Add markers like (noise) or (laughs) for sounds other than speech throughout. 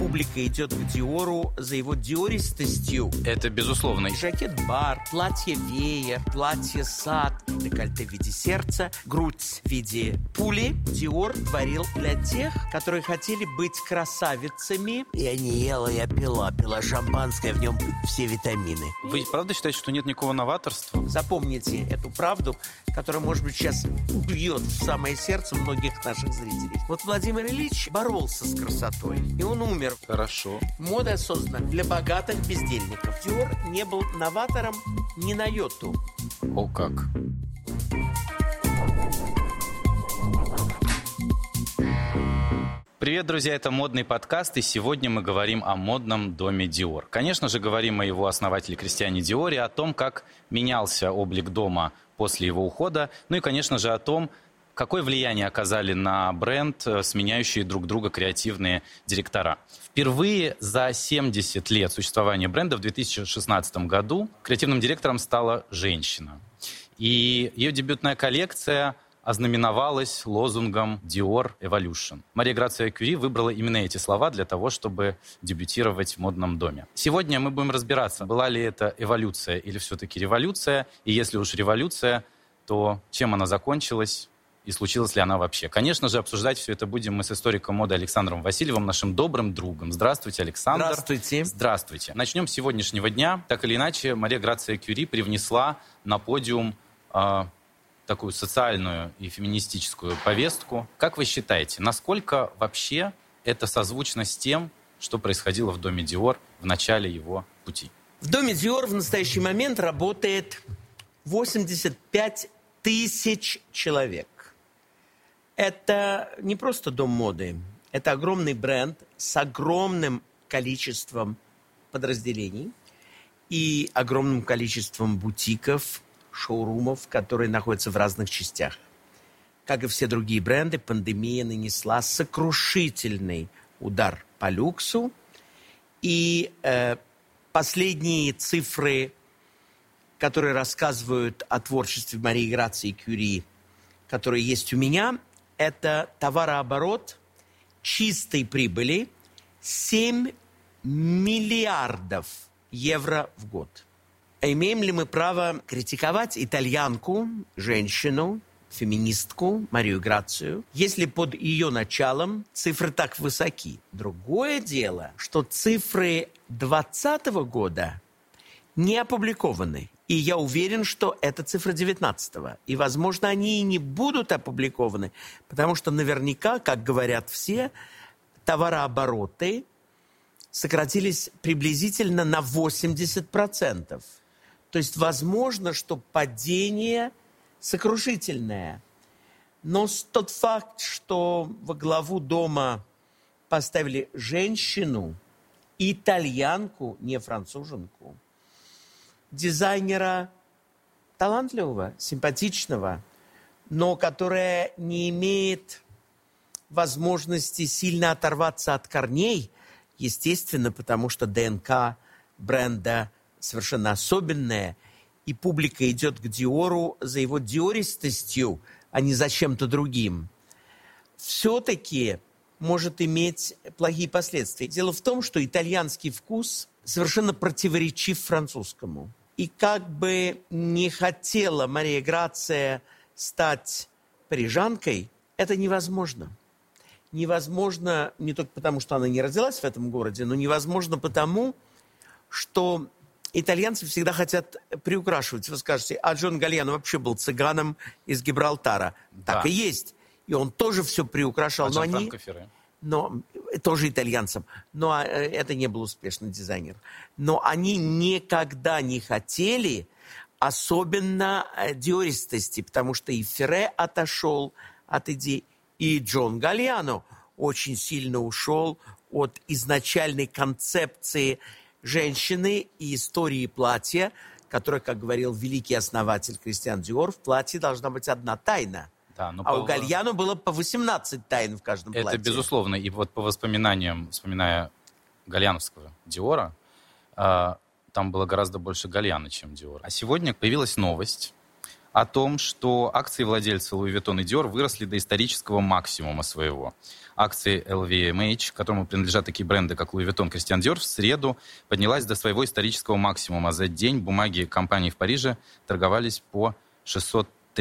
публика идет к Диору за его диористостью. Это безусловно. Жакет-бар, платье-веер, платье-сад, декольте в виде сердца, грудь в виде пули. Диор творил для тех, которые хотели быть красавицами. Я не ела, я пила. Пила шампанское, в нем все витамины. Вы правда считаете, что нет никакого новаторства? Запомните эту правду, которая, может быть, сейчас убьет в самое сердце многих наших зрителей. Вот Владимир Ильич боролся с красотой, и он умер. Хорошо. Мода создана для богатых бездельников. Диор не был новатором ни на йоту. О как. Привет, друзья, это модный подкаст, и сегодня мы говорим о модном доме Диор. Конечно же, говорим о его основателе Кристиане Диоре, о том, как менялся облик дома после его ухода, ну и, конечно же, о том, какое влияние оказали на бренд э, сменяющие друг друга креативные директора. Впервые за 70 лет существования бренда в 2016 году креативным директором стала женщина. И ее дебютная коллекция – ознаменовалась лозунгом Dior Evolution. Мария Грация Кюри выбрала именно эти слова для того, чтобы дебютировать в модном доме. Сегодня мы будем разбираться, была ли это эволюция или все-таки революция, и если уж революция, то чем она закончилась, и случилась ли она вообще. Конечно же, обсуждать все это будем мы с историком моды Александром Васильевым, нашим добрым другом. Здравствуйте, Александр. Здравствуйте. Здравствуйте. Начнем с сегодняшнего дня. Так или иначе, Мария Грация Кюри привнесла на подиум э, такую социальную и феминистическую повестку. Как вы считаете, насколько вообще это созвучно с тем, что происходило в доме Диор в начале его пути? В доме Диор в настоящий момент работает 85 тысяч человек. Это не просто дом моды, это огромный бренд с огромным количеством подразделений и огромным количеством бутиков, шоурумов, которые находятся в разных частях. Как и все другие бренды, пандемия нанесла сокрушительный удар по люксу. И э, последние цифры, которые рассказывают о творчестве Марии Грации Кюри, которые есть у меня, это товарооборот чистой прибыли 7 миллиардов евро в год. А имеем ли мы право критиковать итальянку, женщину, феминистку Марию Грацию, если под ее началом цифры так высоки. Другое дело, что цифры 2020 года не опубликованы. И я уверен, что это цифра 19 -го. И, возможно, они и не будут опубликованы, потому что наверняка, как говорят все, товарообороты сократились приблизительно на 80%. То есть возможно, что падение сокрушительное. Но тот факт, что во главу дома поставили женщину, итальянку, не француженку, дизайнера талантливого, симпатичного, но которая не имеет возможности сильно оторваться от корней, естественно, потому что ДНК бренда – совершенно особенное, и публика идет к Диору за его диористостью, а не за чем-то другим, все-таки может иметь плохие последствия. Дело в том, что итальянский вкус совершенно противоречив французскому. И как бы не хотела Мария Грация стать парижанкой, это невозможно. Невозможно не только потому, что она не родилась в этом городе, но невозможно потому, что итальянцы всегда хотят приукрашивать. Вы скажете, а Джон Гальяно вообще был цыганом из Гибралтара. Да. Так и есть. И он тоже все приукрашал. А но они... Но тоже итальянцам. Но а, э, это не был успешный дизайнер. Но они никогда не хотели особенно э, диористости, потому что и Ферре отошел от идей, и Джон Гальяно очень сильно ушел от изначальной концепции женщины и истории платья, которое, как говорил великий основатель Кристиан Диор, в платье должна быть одна тайна. Да, но а по... у Гальяно было по 18 тайн в каждом Это платье. Это безусловно. И вот по воспоминаниям, вспоминая гальяновского Диора, э, там было гораздо больше Гальяна, чем Диора. А сегодня появилась новость о том, что акции владельца Louis Vuitton и Dior выросли до исторического максимума своего. Акции LVMH, которому принадлежат такие бренды, как Louis Vuitton, Christian Dior, в среду поднялась до своего исторического максимума. За день бумаги компании в Париже торговались по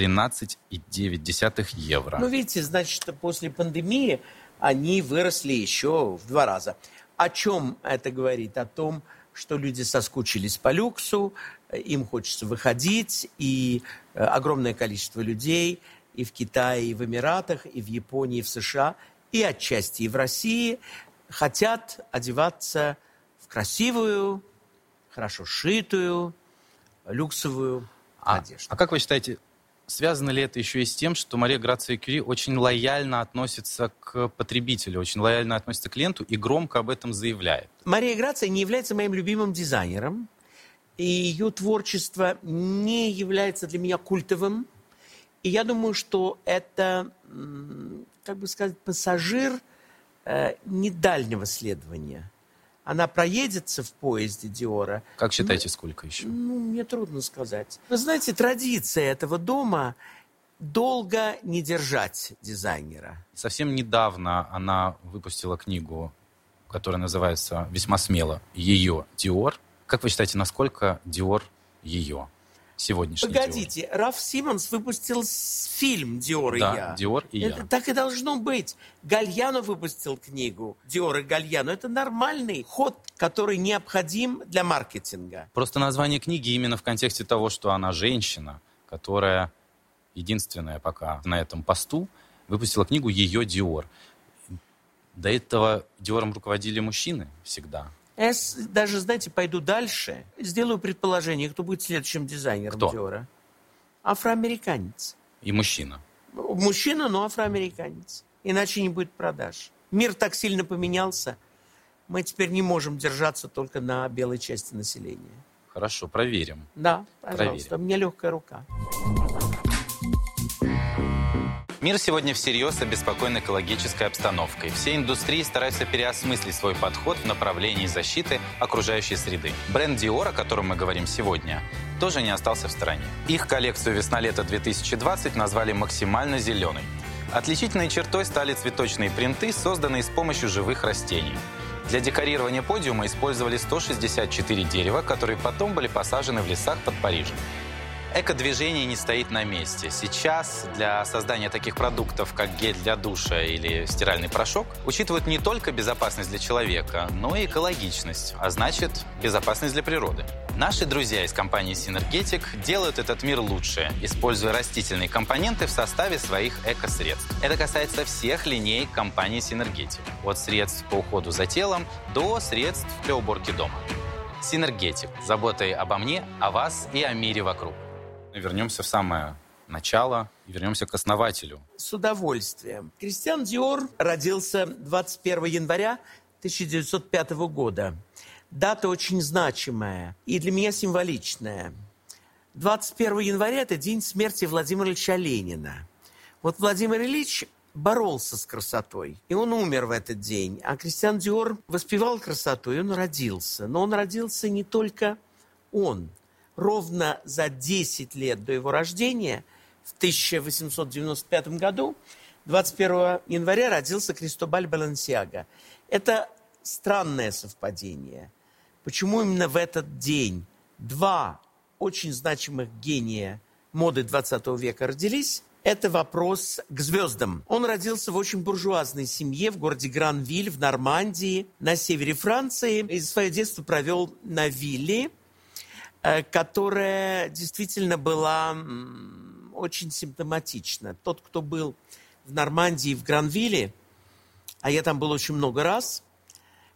613,9 евро. Ну, видите, значит, после пандемии они выросли еще в два раза. О чем это говорит? О том, что люди соскучились по люксу, им хочется выходить, и э, огромное количество людей и в Китае, и в Эмиратах, и в Японии, и в США, и отчасти и в России хотят одеваться в красивую, хорошо шитую, люксовую а, одежду. А как вы считаете, связано ли это еще и с тем, что Мария Грация Кюри очень лояльно относится к потребителю, очень лояльно относится к клиенту и громко об этом заявляет? Мария Грация не является моим любимым дизайнером, и ее творчество не является для меня культовым. И я думаю, что это, как бы сказать, пассажир э, недальнего следования. Она проедется в поезде Диора. Как считаете, ну, сколько еще? Ну, мне трудно сказать. Вы знаете, традиция этого дома долго не держать дизайнера. Совсем недавно она выпустила книгу, которая называется весьма смело «Ее Диор», как вы считаете, насколько Диор ее? Сегодняшний Погодите, Диор. Раф Симмонс выпустил фильм «Диор и да, я». «Диор и Это я». Так и должно быть. Гальяно выпустил книгу «Диор и Гальяно». Это нормальный ход, который необходим для маркетинга. Просто название книги именно в контексте того, что она женщина, которая единственная пока на этом посту, выпустила книгу «Ее Диор». До этого Диором руководили мужчины всегда. Я даже, знаете, пойду дальше. Сделаю предположение, кто будет следующим дизайнером кто? Диора. Афроамериканец. И мужчина. Мужчина, но афроамериканец. Иначе не будет продаж. Мир так сильно поменялся. Мы теперь не можем держаться только на белой части населения. Хорошо, проверим. Да, пожалуйста. Проверим. У меня легкая рука. Мир сегодня всерьез обеспокоен экологической обстановкой. Все индустрии стараются переосмыслить свой подход в направлении защиты окружающей среды. Бренд Dior, о котором мы говорим сегодня, тоже не остался в стороне. Их коллекцию весна-лето 2020 назвали максимально зеленой. Отличительной чертой стали цветочные принты, созданные с помощью живых растений. Для декорирования подиума использовали 164 дерева, которые потом были посажены в лесах под Парижем. Эко-движение не стоит на месте. Сейчас для создания таких продуктов, как гель для душа или стиральный порошок, учитывают не только безопасность для человека, но и экологичность, а значит, безопасность для природы. Наши друзья из компании Synergetic делают этот мир лучше, используя растительные компоненты в составе своих эко-средств. Это касается всех линеек компании Synergetic, от средств по уходу за телом до средств для уборки дома. Синергетик. Заботой обо мне, о вас и о мире вокруг. Вернемся в самое начало и вернемся к основателю. С удовольствием. Кристиан Диор родился 21 января 1905 года. Дата очень значимая и для меня символичная. 21 января – это день смерти Владимира Ильича Ленина. Вот Владимир Ильич боролся с красотой, и он умер в этот день. А Кристиан Диор воспевал красоту, и он родился. Но он родился не только он – ровно за 10 лет до его рождения, в 1895 году, 21 января родился Кристобаль Балансиага. Это странное совпадение. Почему именно в этот день два очень значимых гения моды 20 века родились? Это вопрос к звездам. Он родился в очень буржуазной семье в городе Гранвиль в Нормандии на севере Франции. И свое детство провел на вилле которая действительно была очень симптоматична. Тот, кто был в Нормандии, в Гранвилле, а я там был очень много раз,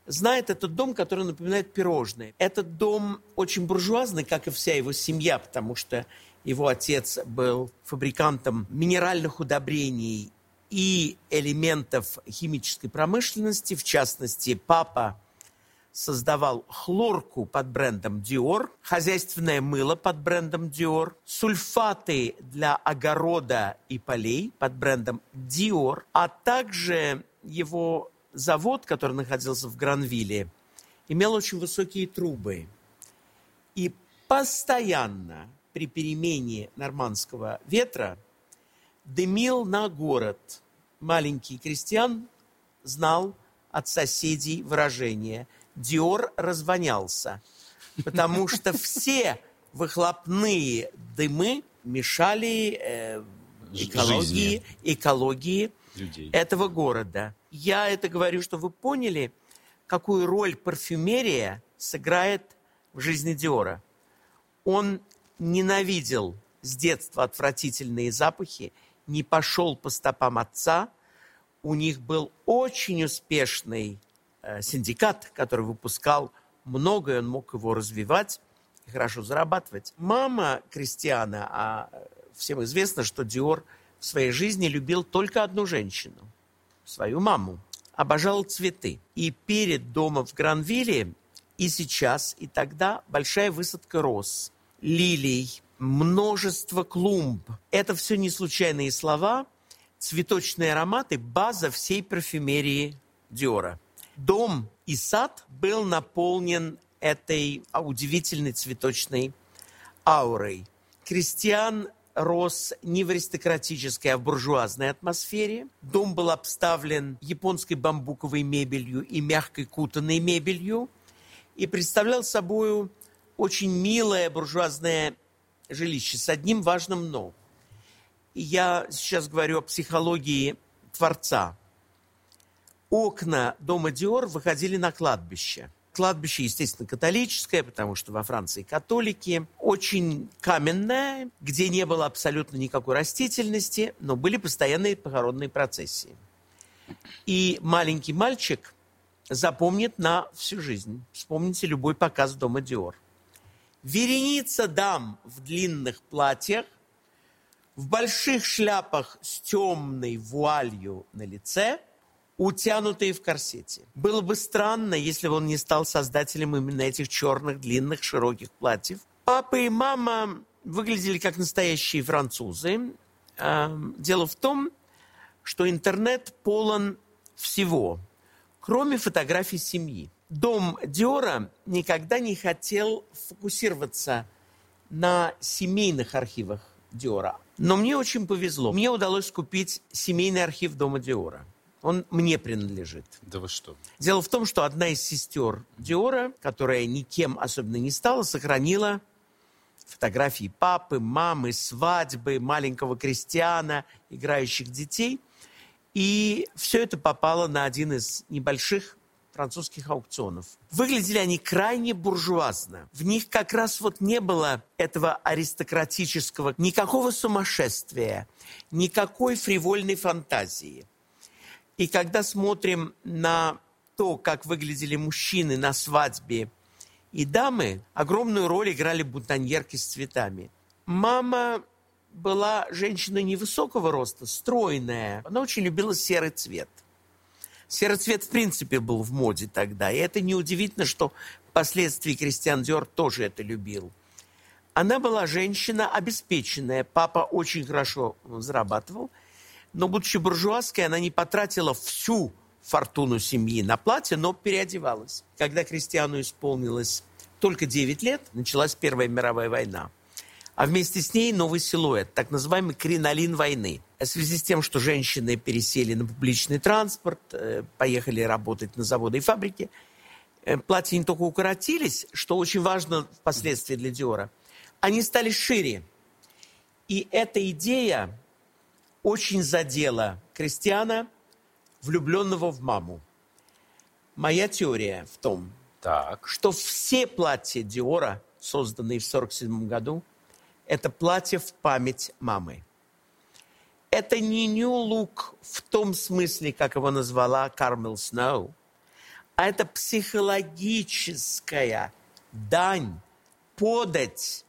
знает этот дом, который напоминает пирожные. Этот дом очень буржуазный, как и вся его семья, потому что его отец был фабрикантом минеральных удобрений и элементов химической промышленности, в частности, папа создавал хлорку под брендом Dior, хозяйственное мыло под брендом Dior, сульфаты для огорода и полей под брендом Dior, а также его завод, который находился в Гранвилле, имел очень высокие трубы. И постоянно при перемене нормандского ветра дымил на город. Маленький крестьян знал от соседей выражение «Диор развонялся», потому что все выхлопные дымы мешали э, экологии, экологии Людей. этого города. Я это говорю, что вы поняли, какую роль парфюмерия сыграет в жизни Диора. Он ненавидел с детства отвратительные запахи, не пошел по стопам отца. У них был очень успешный синдикат, который выпускал многое, он мог его развивать и хорошо зарабатывать. Мама Кристиана, а э, всем известно, что Диор в своей жизни любил только одну женщину, свою маму. Обожал цветы. И перед домом в Гранвилле и сейчас, и тогда большая высадка роз, лилий, множество клумб. Это все не случайные слова. Цветочные ароматы – база всей парфюмерии Диора. Дом и сад был наполнен этой удивительной цветочной аурой. Крестьян рос не в аристократической, а в буржуазной атмосфере. Дом был обставлен японской бамбуковой мебелью и мягкой кутанной мебелью и представлял собой очень милое буржуазное жилище с одним важным «но». Я сейчас говорю о психологии Творца. Окна дома Диор выходили на кладбище. Кладбище, естественно, католическое, потому что во Франции католики. Очень каменное, где не было абсолютно никакой растительности, но были постоянные похоронные процессии. И маленький мальчик запомнит на всю жизнь. Вспомните любой показ дома Диор вереница дам в длинных платьях, в больших шляпах с темной вуалью на лице, утянутые в корсете. Было бы странно, если бы он не стал создателем именно этих черных, длинных, широких платьев. Папа и мама выглядели как настоящие французы. Дело в том, что интернет полон всего, кроме фотографий семьи дом Диора никогда не хотел фокусироваться на семейных архивах Диора. Но мне очень повезло. Мне удалось купить семейный архив дома Диора. Он мне принадлежит. Да вы что? Дело в том, что одна из сестер Диора, которая никем особенно не стала, сохранила фотографии папы, мамы, свадьбы, маленького крестьяна, играющих детей. И все это попало на один из небольших французских аукционов. Выглядели они крайне буржуазно. В них как раз вот не было этого аристократического, никакого сумасшествия, никакой фривольной фантазии. И когда смотрим на то, как выглядели мужчины на свадьбе и дамы, огромную роль играли бутоньерки с цветами. Мама была женщина невысокого роста, стройная. Она очень любила серый цвет – Серый цвет в принципе был в моде тогда, и это неудивительно, что впоследствии Кристиан Диор тоже это любил. Она была женщина обеспеченная, папа очень хорошо зарабатывал, но, будучи буржуазской, она не потратила всю фортуну семьи на платье, но переодевалась. Когда Кристиану исполнилось только 9 лет, началась Первая мировая война – а вместе с ней новый силуэт, так называемый кринолин войны. В связи с тем, что женщины пересели на публичный транспорт, э, поехали работать на заводы и фабрики, э, платья не только укоротились, что очень важно впоследствии для Диора, они стали шире. И эта идея очень задела крестьяна, влюбленного в маму. Моя теория в том, так. что все платья Диора, созданные в 1947 году, это платье в память мамы. Это не new look в том смысле, как его назвала Кармел Сноу, а это психологическая дань, подать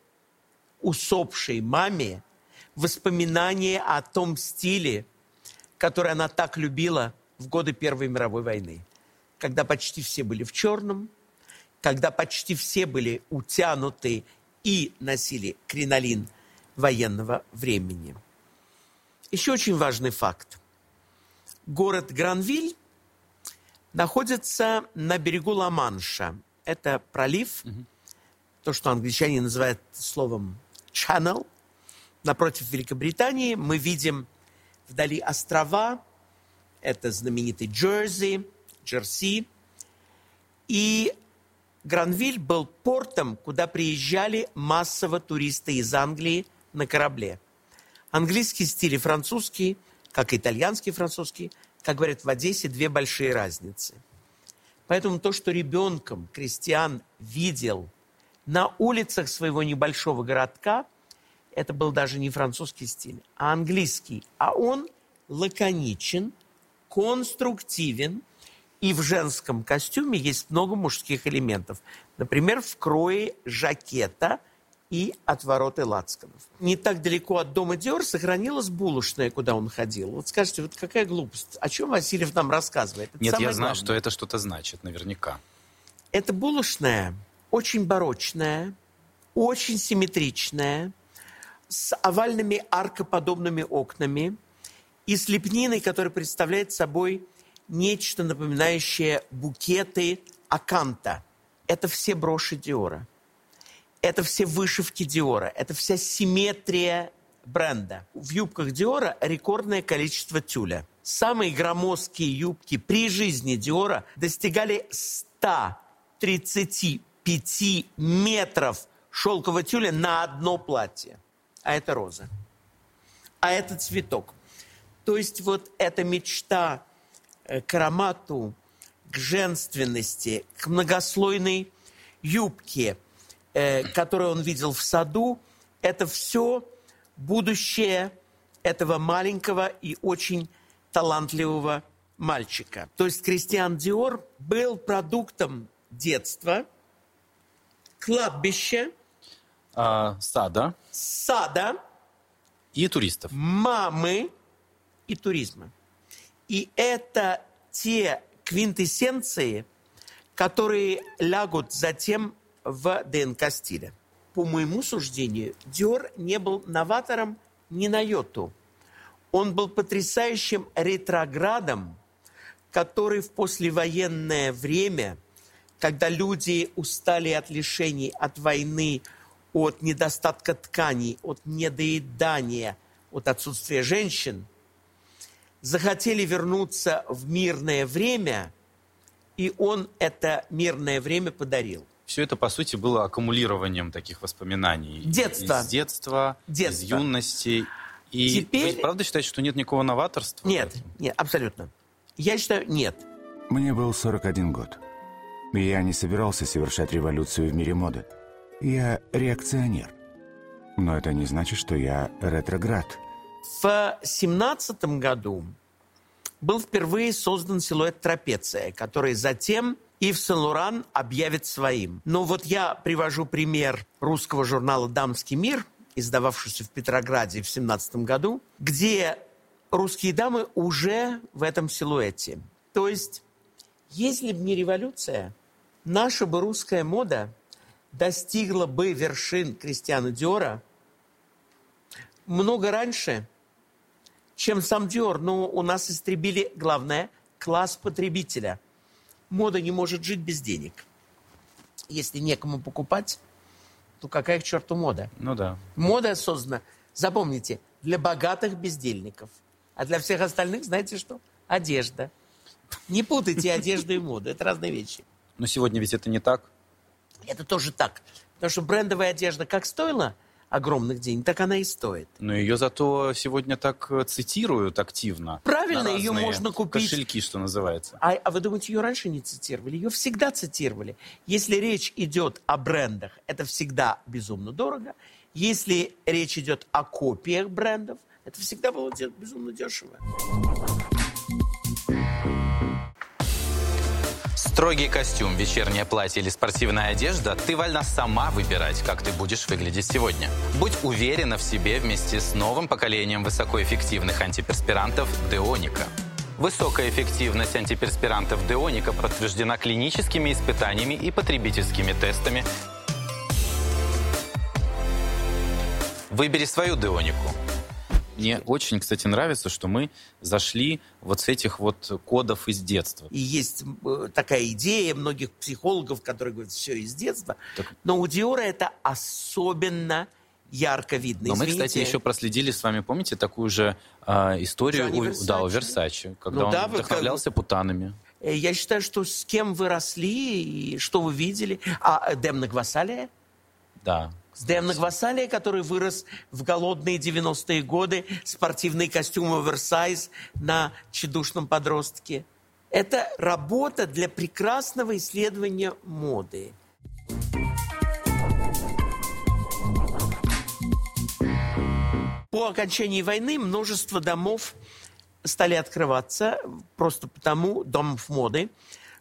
усопшей маме воспоминания о том стиле, который она так любила в годы Первой мировой войны, когда почти все были в черном, когда почти все были утянуты и носили кринолин военного времени. Еще очень важный факт. Город Гранвиль находится на берегу Ла-Манша. Это пролив, угу. то, что англичане называют словом Channel, напротив Великобритании. Мы видим вдали острова, это знаменитый Джерси, Джерси. И Гранвиль был портом, куда приезжали массово туристы из Англии на корабле. Английский стиль и французский, как и итальянский и французский, как говорят в Одессе, две большие разницы. Поэтому то, что ребенком крестьян видел на улицах своего небольшого городка, это был даже не французский стиль, а английский. А он лаконичен, конструктивен – и в женском костюме есть много мужских элементов. Например, в крое жакета и отвороты лацканов. Не так далеко от дома Диор сохранилась булочная, куда он ходил. Вот скажите, вот какая глупость. О чем Васильев нам рассказывает? Это Нет, я знаю, главное. что это что-то значит, наверняка. Это булочная очень барочная, очень симметричная, с овальными аркоподобными окнами и с лепниной, которая представляет собой нечто напоминающее букеты Аканта. Это все броши Диора. Это все вышивки Диора. Это вся симметрия бренда. В юбках Диора рекордное количество тюля. Самые громоздкие юбки при жизни Диора достигали 135 метров шелкового тюля на одно платье. А это роза. А это цветок. То есть вот эта мечта Э, к аромату, к женственности, к многослойной юбке, э, которую он видел в саду, это все будущее этого маленького и очень талантливого мальчика. То есть Кристиан Диор был продуктом детства, кладбища, а, сада, сада и туристов, мамы и туризма. И это те квинтэссенции, которые лягут затем в ДНК стиля. По моему суждению, Диор не был новатором ни на йоту. Он был потрясающим ретроградом, который в послевоенное время, когда люди устали от лишений, от войны, от недостатка тканей, от недоедания, от отсутствия женщин – захотели вернуться в мирное время, и он это мирное время подарил. Все это, по сути, было аккумулированием таких воспоминаний. Детства. Из детства, детства. из юности. И Теперь... вы правда считаете, что нет никакого новаторства? Нет, нет, абсолютно. Я считаю, нет. Мне был 41 год. Я не собирался совершать революцию в мире моды. Я реакционер. Но это не значит, что я ретроград. В семнадцатом году был впервые создан силуэт трапеция, который затем Ив Сен-Лоран объявит своим. Но вот я привожу пример русского журнала «Дамский мир», издававшийся в Петрограде в 17 году, где русские дамы уже в этом силуэте. То есть, если бы не революция, наша бы русская мода достигла бы вершин Кристиана Диора много раньше, чем сам Диор. Но у нас истребили, главное, класс потребителя. Мода не может жить без денег. Если некому покупать, то какая к черту мода? Ну да. Мода создана, запомните, для богатых бездельников. А для всех остальных, знаете что? Одежда. Не путайте одежду и моду. Это разные вещи. Но сегодня ведь это не так. Это тоже так. Потому что брендовая одежда как стоила огромных денег, так она и стоит. Но ее зато сегодня так э, цитируют активно. Правильно, ее можно купить. Кошельки, что называется. А, а вы думаете, ее раньше не цитировали? Ее всегда цитировали. Если речь идет о брендах, это всегда безумно дорого. Если речь идет о копиях брендов, это всегда было безумно дешево. Строгий костюм, вечернее платье или спортивная одежда – ты вольна сама выбирать, как ты будешь выглядеть сегодня. Будь уверена в себе вместе с новым поколением высокоэффективных антиперспирантов «Деоника». Высокая эффективность антиперспирантов «Деоника» подтверждена клиническими испытаниями и потребительскими тестами. Выбери свою «Деонику». Мне очень, кстати, нравится, что мы зашли вот с этих вот кодов из детства. И есть э, такая идея многих психологов, которые говорят, все из детства. Так... Но у Диора это особенно ярко видно. Но мы, кстати, еще проследили с вами, помните, такую же э, историю у, да, у Версачи, когда ну, он да, вдохновлялся как... путанами. Э, я считаю, что с кем вы росли и что вы видели. А э, Демна Гвасалия? Да. С Демна Гвасалия, который вырос в голодные 90-е годы, спортивные костюмы оверсайз на чедушном подростке. Это работа для прекрасного исследования моды. По окончании войны множество домов стали открываться просто потому, домов моды,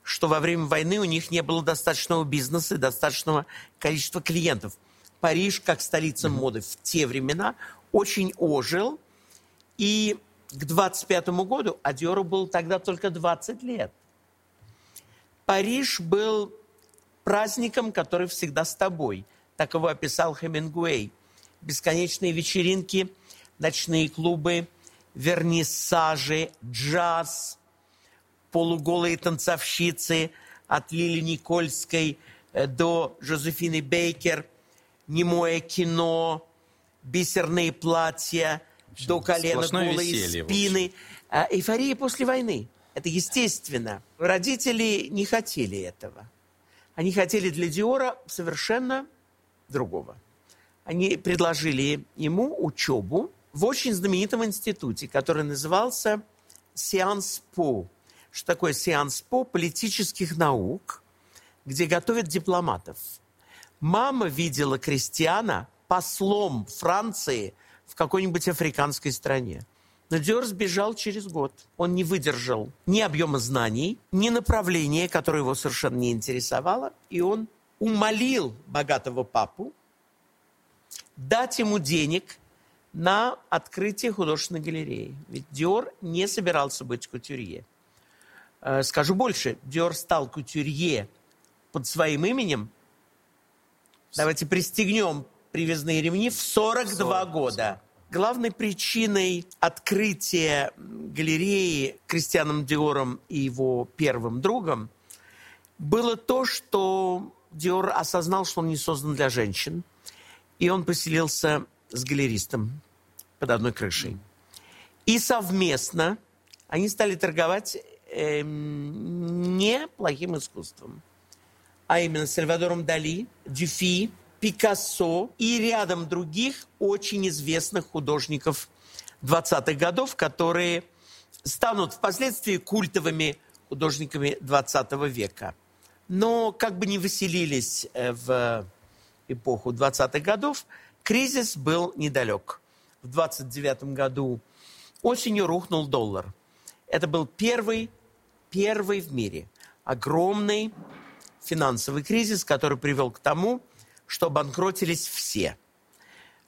что во время войны у них не было достаточного бизнеса и достаточного количества клиентов. Париж, как столица моды в те времена, очень ожил. И к 25 году, а Диору было тогда только 20 лет, Париж был праздником, который всегда с тобой. Так его описал Хемингуэй. Бесконечные вечеринки – ночные клубы, вернисажи, джаз, полуголые танцовщицы от Лили Никольской э, до Жозефины Бейкер, немое кино, бисерные платья, до колена голые спины. А, эйфория после войны. Это естественно. Родители не хотели этого. Они хотели для Диора совершенно другого. Они предложили ему учебу в очень знаменитом институте, который назывался Сеанс По. Что такое Сеанс По? Политических наук, где готовят дипломатов. Мама видела крестьяна послом Франции в какой-нибудь африканской стране. Но Диор сбежал через год. Он не выдержал ни объема знаний, ни направления, которое его совершенно не интересовало. И он умолил богатого папу дать ему денег на открытие художественной галереи. Ведь Диор не собирался быть кутюрье. Э, скажу больше, Диор стал кутюрье под своим именем. Давайте пристегнем привязные ремни в 42 40. года. Главной причиной открытия галереи Кристианом Диором и его первым другом было то, что Диор осознал, что он не создан для женщин, и он поселился с галеристом под одной крышей. И совместно они стали торговать э, не плохим искусством, а именно Сальвадором Дали, Дюфи, Пикассо и рядом других очень известных художников 20-х годов, которые станут впоследствии культовыми художниками 20 века. Но как бы ни выселились э, в эпоху 20-х годов, Кризис был недалек. В 29 году осенью рухнул доллар. Это был первый, первый в мире огромный финансовый кризис, который привел к тому, что банкротились все.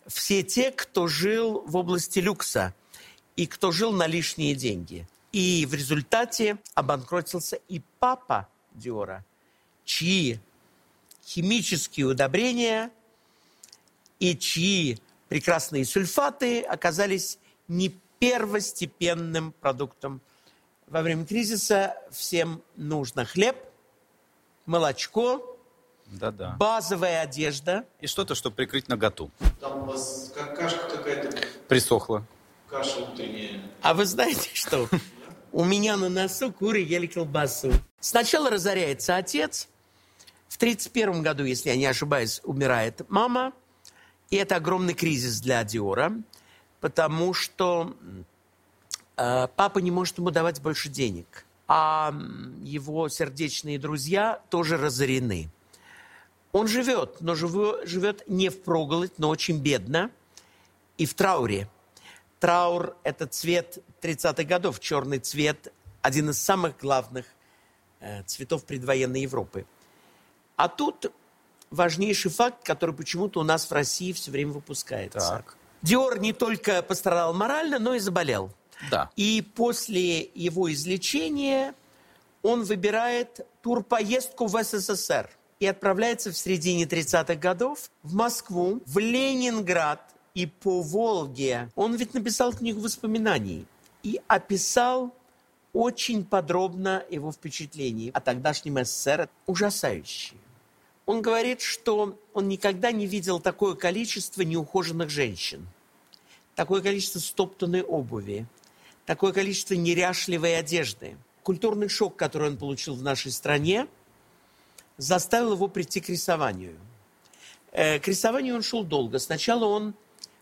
Все те, кто жил в области люкса и кто жил на лишние деньги. И в результате обанкротился и папа Диора, чьи химические удобрения – и чьи прекрасные сульфаты оказались не первостепенным продуктом. Во время кризиса всем нужно хлеб, молочко, да-да. базовая одежда. И что-то, чтобы прикрыть наготу. Там у вас кашка какая-то. Присохла. Каша утренняя. А вы знаете что? У меня на носу куры ели колбасу. Сначала разоряется отец. В 1931 году, если я не ошибаюсь, умирает мама – и это огромный кризис для Диора, потому что э, папа не может ему давать больше денег, а его сердечные друзья тоже разорены. Он живет, но живет не в проголодь, но очень бедно и в трауре. Траур – это цвет 30-х годов, черный цвет, один из самых главных э, цветов предвоенной Европы. А тут важнейший факт, который почему-то у нас в России все время выпускается. Так. Диор не только пострадал морально, но и заболел. Да. И после его излечения он выбирает турпоездку в СССР и отправляется в середине 30-х годов в Москву, в Ленинград и по Волге. Он ведь написал книгу воспоминаний и описал очень подробно его впечатления о тогдашнем СССР. Ужасающие Он говорит, что он никогда не видел такое количество неухоженных женщин, такое количество стоптанной обуви, такое количество неряшливой одежды. Культурный шок, который он получил в нашей стране, заставил его прийти к рисованию. Э, к рисованию он шел долго. Сначала он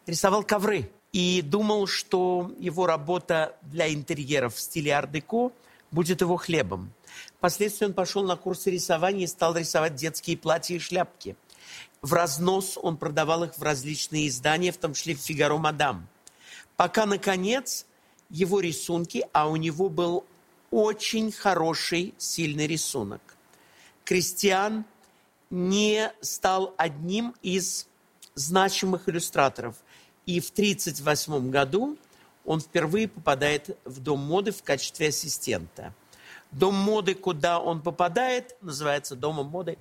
рисовал ковры и думал, что его работа для интерьеров в стиле ар-деко будет его хлебом. Впоследствии он пошел на курсы рисования и стал рисовать детские платья и шляпки. В разнос он продавал их в различные издания, в том числе в «Фигаро Мадам». Пока, наконец, его рисунки, а у него был очень хороший, сильный рисунок. Кристиан не стал одним из значимых иллюстраторов. И в 1938 году он впервые попадает в Дом моды в качестве ассистента. Дом моды, куда он попадает, называется Домом моды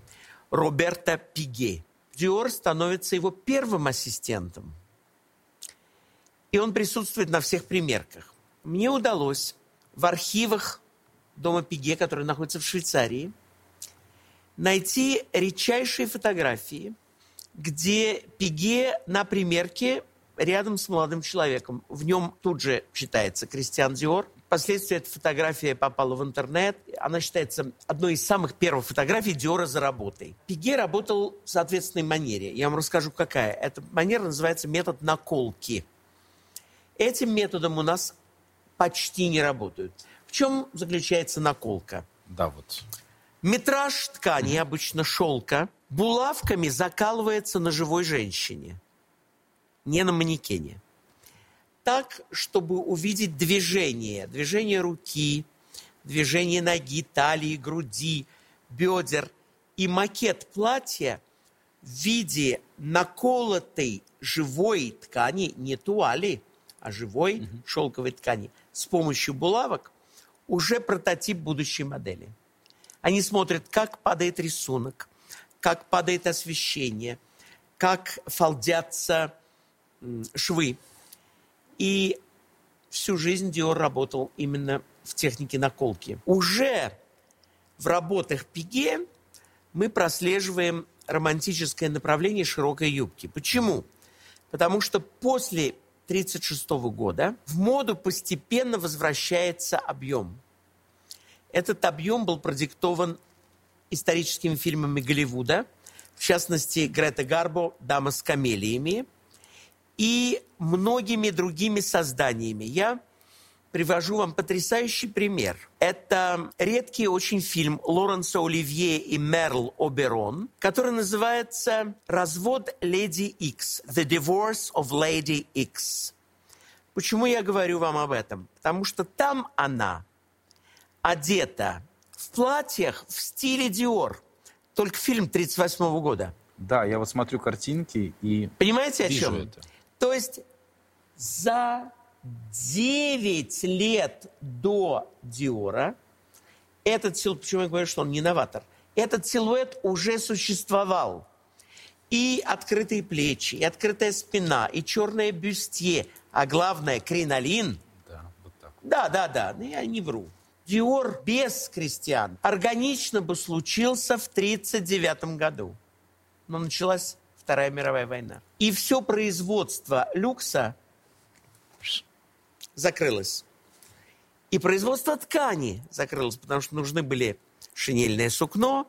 Роберта Пиге. Диор становится его первым ассистентом. И он присутствует на всех примерках. Мне удалось в архивах Дома Пиге, который находится в Швейцарии, найти редчайшие фотографии, где Пиге на примерке рядом с молодым человеком. В нем тут же считается Кристиан Диор. Впоследствии эта фотография попала в интернет. Она считается одной из самых первых фотографий Диора за работой. Пиге работал в соответственной манере. Я вам расскажу, какая. Эта манера называется метод наколки. Этим методом у нас почти не работают. В чем заключается наколка? Да, вот. Метраж ткани, обычно шелка, булавками закалывается на живой женщине не на манекене. Так, чтобы увидеть движение, движение руки, движение ноги, талии, груди, бедер и макет платья в виде наколотой живой ткани, не туали, а живой угу. шелковой ткани, с помощью булавок, уже прототип будущей модели. Они смотрят, как падает рисунок, как падает освещение, как фалдятся швы. И всю жизнь Диор работал именно в технике наколки. Уже в работах Пиге мы прослеживаем романтическое направление широкой юбки. Почему? Потому что после 1936 года в моду постепенно возвращается объем. Этот объем был продиктован историческими фильмами Голливуда, в частности, Грета Гарбо «Дама с камелиями», и многими другими созданиями. Я привожу вам потрясающий пример. Это редкий очень фильм Лоренса Оливье и Мерл Оберон, который называется «Развод Леди Икс» «The Divorce of Lady X». Почему я говорю вам об этом? Потому что там она одета в платьях в стиле Диор. Только фильм 1938 года. Да, я вот смотрю картинки и Понимаете, о чем? это. То есть за 9 лет до Диора этот силуэт, почему я говорю, что он не новатор, этот силуэт уже существовал. И открытые плечи, и открытая спина, и черное бюстье, а главное, кринолин. Да, вот так. Да, да, да, я не вру. Диор без крестьян органично бы случился в 1939 году. Но началась Вторая мировая война. И все производство люкса закрылось. И производство ткани закрылось, потому что нужны были шинельное сукно,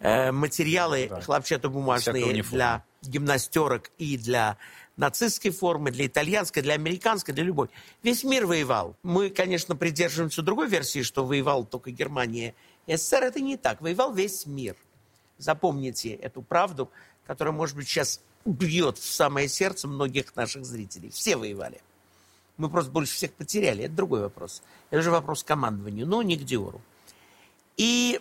э, материалы да. хлопчатобумажные для гимнастерок и для нацистской формы, для итальянской, для американской, для любой. Весь мир воевал. Мы, конечно, придерживаемся другой версии, что воевал только Германия и СССР. Это не так. Воевал весь мир. Запомните эту правду которая, может быть, сейчас бьет в самое сердце многих наших зрителей. Все воевали. Мы просто больше всех потеряли. Это другой вопрос. Это уже вопрос командованию, но не к Диору. И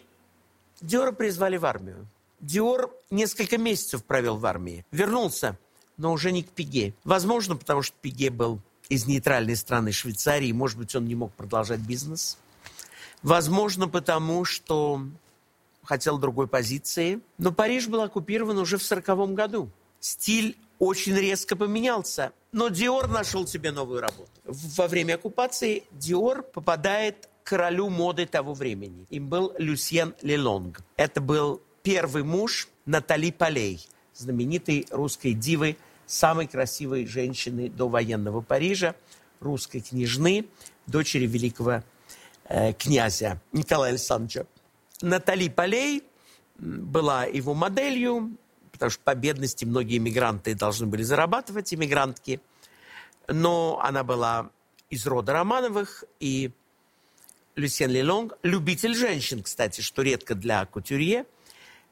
Диора призвали в армию. Диор несколько месяцев провел в армии. Вернулся, но уже не к Пиге. Возможно, потому что Пиге был из нейтральной страны Швейцарии. Может быть, он не мог продолжать бизнес. Возможно, потому что хотел другой позиции. Но Париж был оккупирован уже в 1940 году. Стиль очень резко поменялся. Но Диор нашел себе новую работу. Во время оккупации Диор попадает к королю моды того времени. Им был Люсьен Лелонг. Это был первый муж Натали Полей, знаменитой русской дивы, самой красивой женщины до военного Парижа, русской княжны, дочери великого э, князя Николая Александровича. Натали Полей была его моделью, потому что по бедности многие иммигранты должны были зарабатывать, иммигрантки. Но она была из рода Романовых, и Люсьен Лелонг, любитель женщин, кстати, что редко для кутюрье,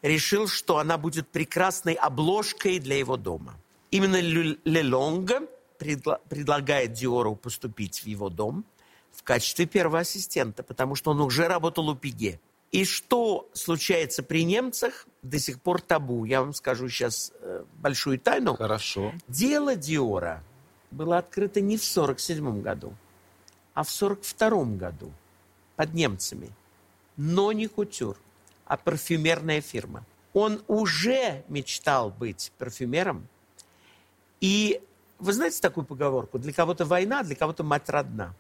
решил, что она будет прекрасной обложкой для его дома. Именно Лелонг предла- предлагает Диору поступить в его дом в качестве первого ассистента, потому что он уже работал у Пиге. И что случается при немцах, до сих пор табу. Я вам скажу сейчас э, большую тайну. Хорошо. Дело Диора было открыто не в 1947 году, а в 1942 году под немцами. Но не кутюр, а парфюмерная фирма. Он уже мечтал быть парфюмером. И вы знаете такую поговорку? Для кого-то война, для кого-то мать родна.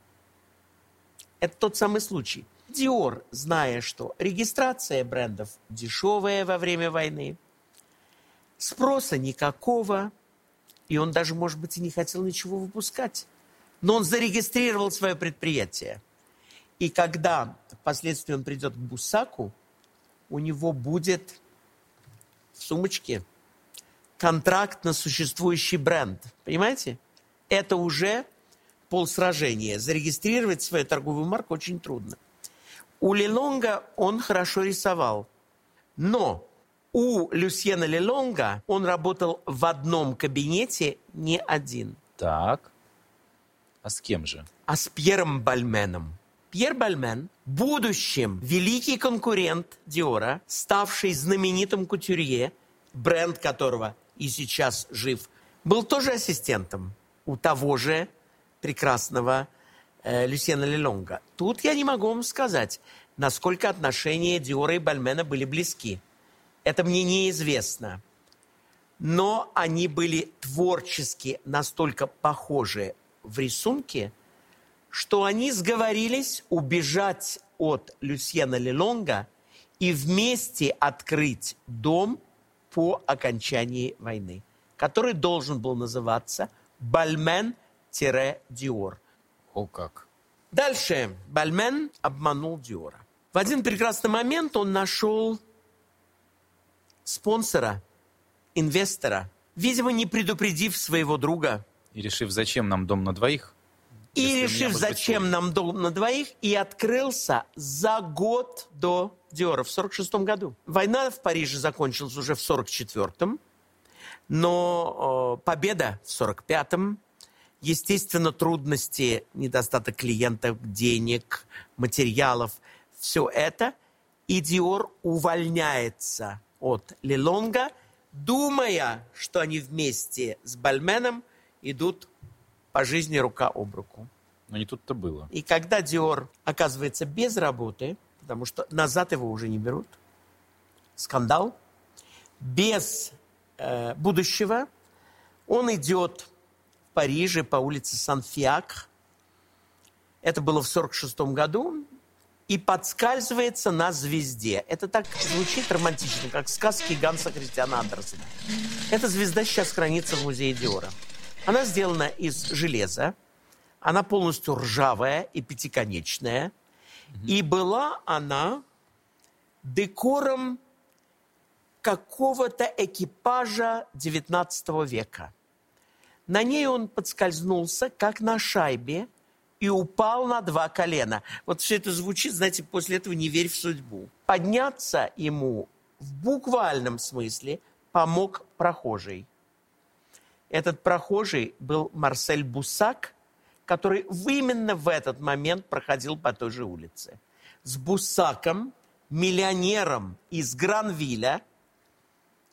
Это тот самый случай. Диор, зная, что регистрация брендов дешевая во время войны, спроса никакого, и он даже, может быть, и не хотел ничего выпускать. Но он зарегистрировал свое предприятие. И когда впоследствии он придет к Бусаку, у него будет в сумочке контракт на существующий бренд. Понимаете? Это уже полсражения. Зарегистрировать свою торговую марку очень трудно. У Лелонга он хорошо рисовал. Но у Люсьена Лелонга он работал в одном кабинете не один, Так. А с кем же? а с Пьером Бальменом. Пьер Бальмен, в будущем великий конкурент Диора, ставший знаменитым кутюрье, бренд которого и сейчас жив, был тоже ассистентом у того же прекрасного э, Люсьена Лелонга. Тут я не могу вам сказать, насколько отношения Диора и Бальмена были близки. Это мне неизвестно. Но они были творчески настолько похожи в рисунке, что они сговорились убежать от Люсьена Лелонга и вместе открыть дом по окончании войны, который должен был называться Бальмен-Диор. О как. Дальше Бальмен обманул Диора. В один прекрасный момент он нашел спонсора, инвестора, видимо, не предупредив своего друга, И решив, зачем нам дом на двоих? и решив, быть зачем нам дом на двоих, и открылся за год до Диора, в 46 году. Война в Париже закончилась уже в 44-м, но э, победа в 45-м, естественно, трудности, недостаток клиентов, денег, материалов, все это, и Диор увольняется от Лелонга, думая, что они вместе с Бальменом идут по жизни рука об руку. Но не тут-то было. И когда Диор оказывается без работы, потому что назад его уже не берут, скандал, без э, будущего, он идет Париже по улице Сан-Фиакр, это было в 46 году, и подскальзывается на звезде. Это так звучит романтично, как сказки Ганса Кристиана Андерсена. Эта звезда сейчас хранится в музее Диора. Она сделана из железа, она полностью ржавая и пятиконечная. И была она декором какого-то экипажа XIX века. На ней он подскользнулся, как на шайбе, и упал на два колена. Вот все это звучит, знаете, после этого не верь в судьбу. Подняться ему в буквальном смысле помог прохожий. Этот прохожий был Марсель Бусак, который именно в этот момент проходил по той же улице. С Бусаком, миллионером из Гранвиля,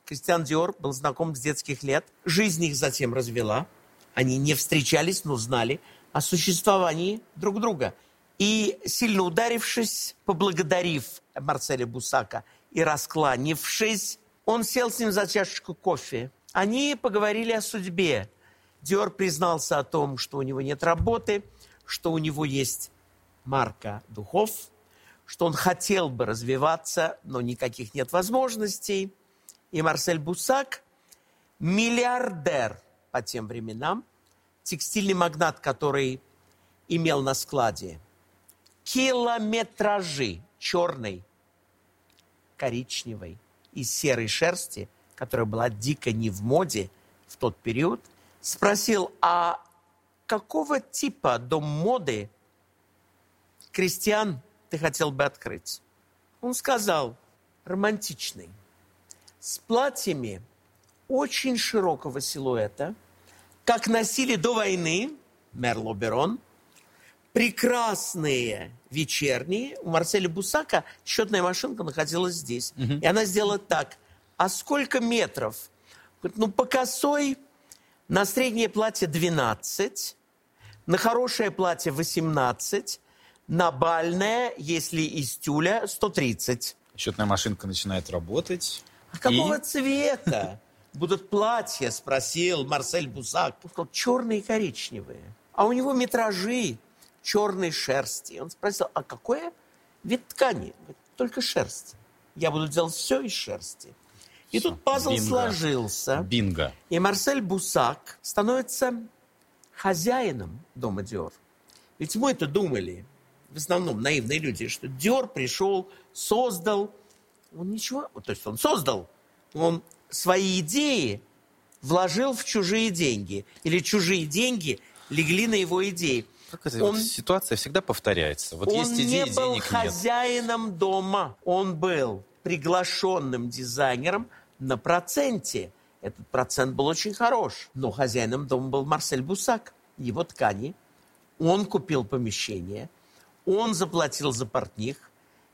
Кристиан Диор был знаком с детских лет. Жизнь их затем развела. Они не встречались, но знали о существовании друг друга. И, сильно ударившись, поблагодарив Марселя Бусака и раскланившись, он сел с ним за чашечку кофе. Они поговорили о судьбе. Диор признался о том, что у него нет работы, что у него есть марка духов, что он хотел бы развиваться, но никаких нет возможностей. И Марсель Бусак, миллиардер по тем временам, текстильный магнат, который имел на складе километражи черной, коричневой и серой шерсти, которая была дико не в моде в тот период, спросил, а какого типа дом моды крестьян ты хотел бы открыть? Он сказал, романтичный, с платьями очень широкого силуэта, как носили до войны Мерло Берон, прекрасные вечерние. У Марселя Бусака счетная машинка находилась здесь. Угу. И она сделала так. А сколько метров? ну, по косой на среднее платье 12, на хорошее платье 18, на бальное, если из тюля, 130. Счетная машинка начинает работать. Какого и... цвета будут платья, спросил Марсель Бусак. Он сказал, черные и коричневые. А у него метражи черной шерсти. Он спросил, а какое вид ткани? Говорит, Только шерсть. Я буду делать все из шерсти. И все. тут пазл Бинго. сложился. Бинго. И Марсель Бусак становится хозяином дома Диор. Ведь мы это думали, в основном наивные люди, что Диор пришел, создал. Он ничего, то есть он создал, он свои идеи вложил в чужие деньги. Или чужие деньги легли на его идеи. Как это, он, вот ситуация всегда повторяется. Вот он есть идея, не был денег хозяином нет. дома. Он был приглашенным дизайнером на проценте. Этот процент был очень хорош. Но хозяином дома был Марсель Бусак. Его ткани. Он купил помещение. Он заплатил за портних.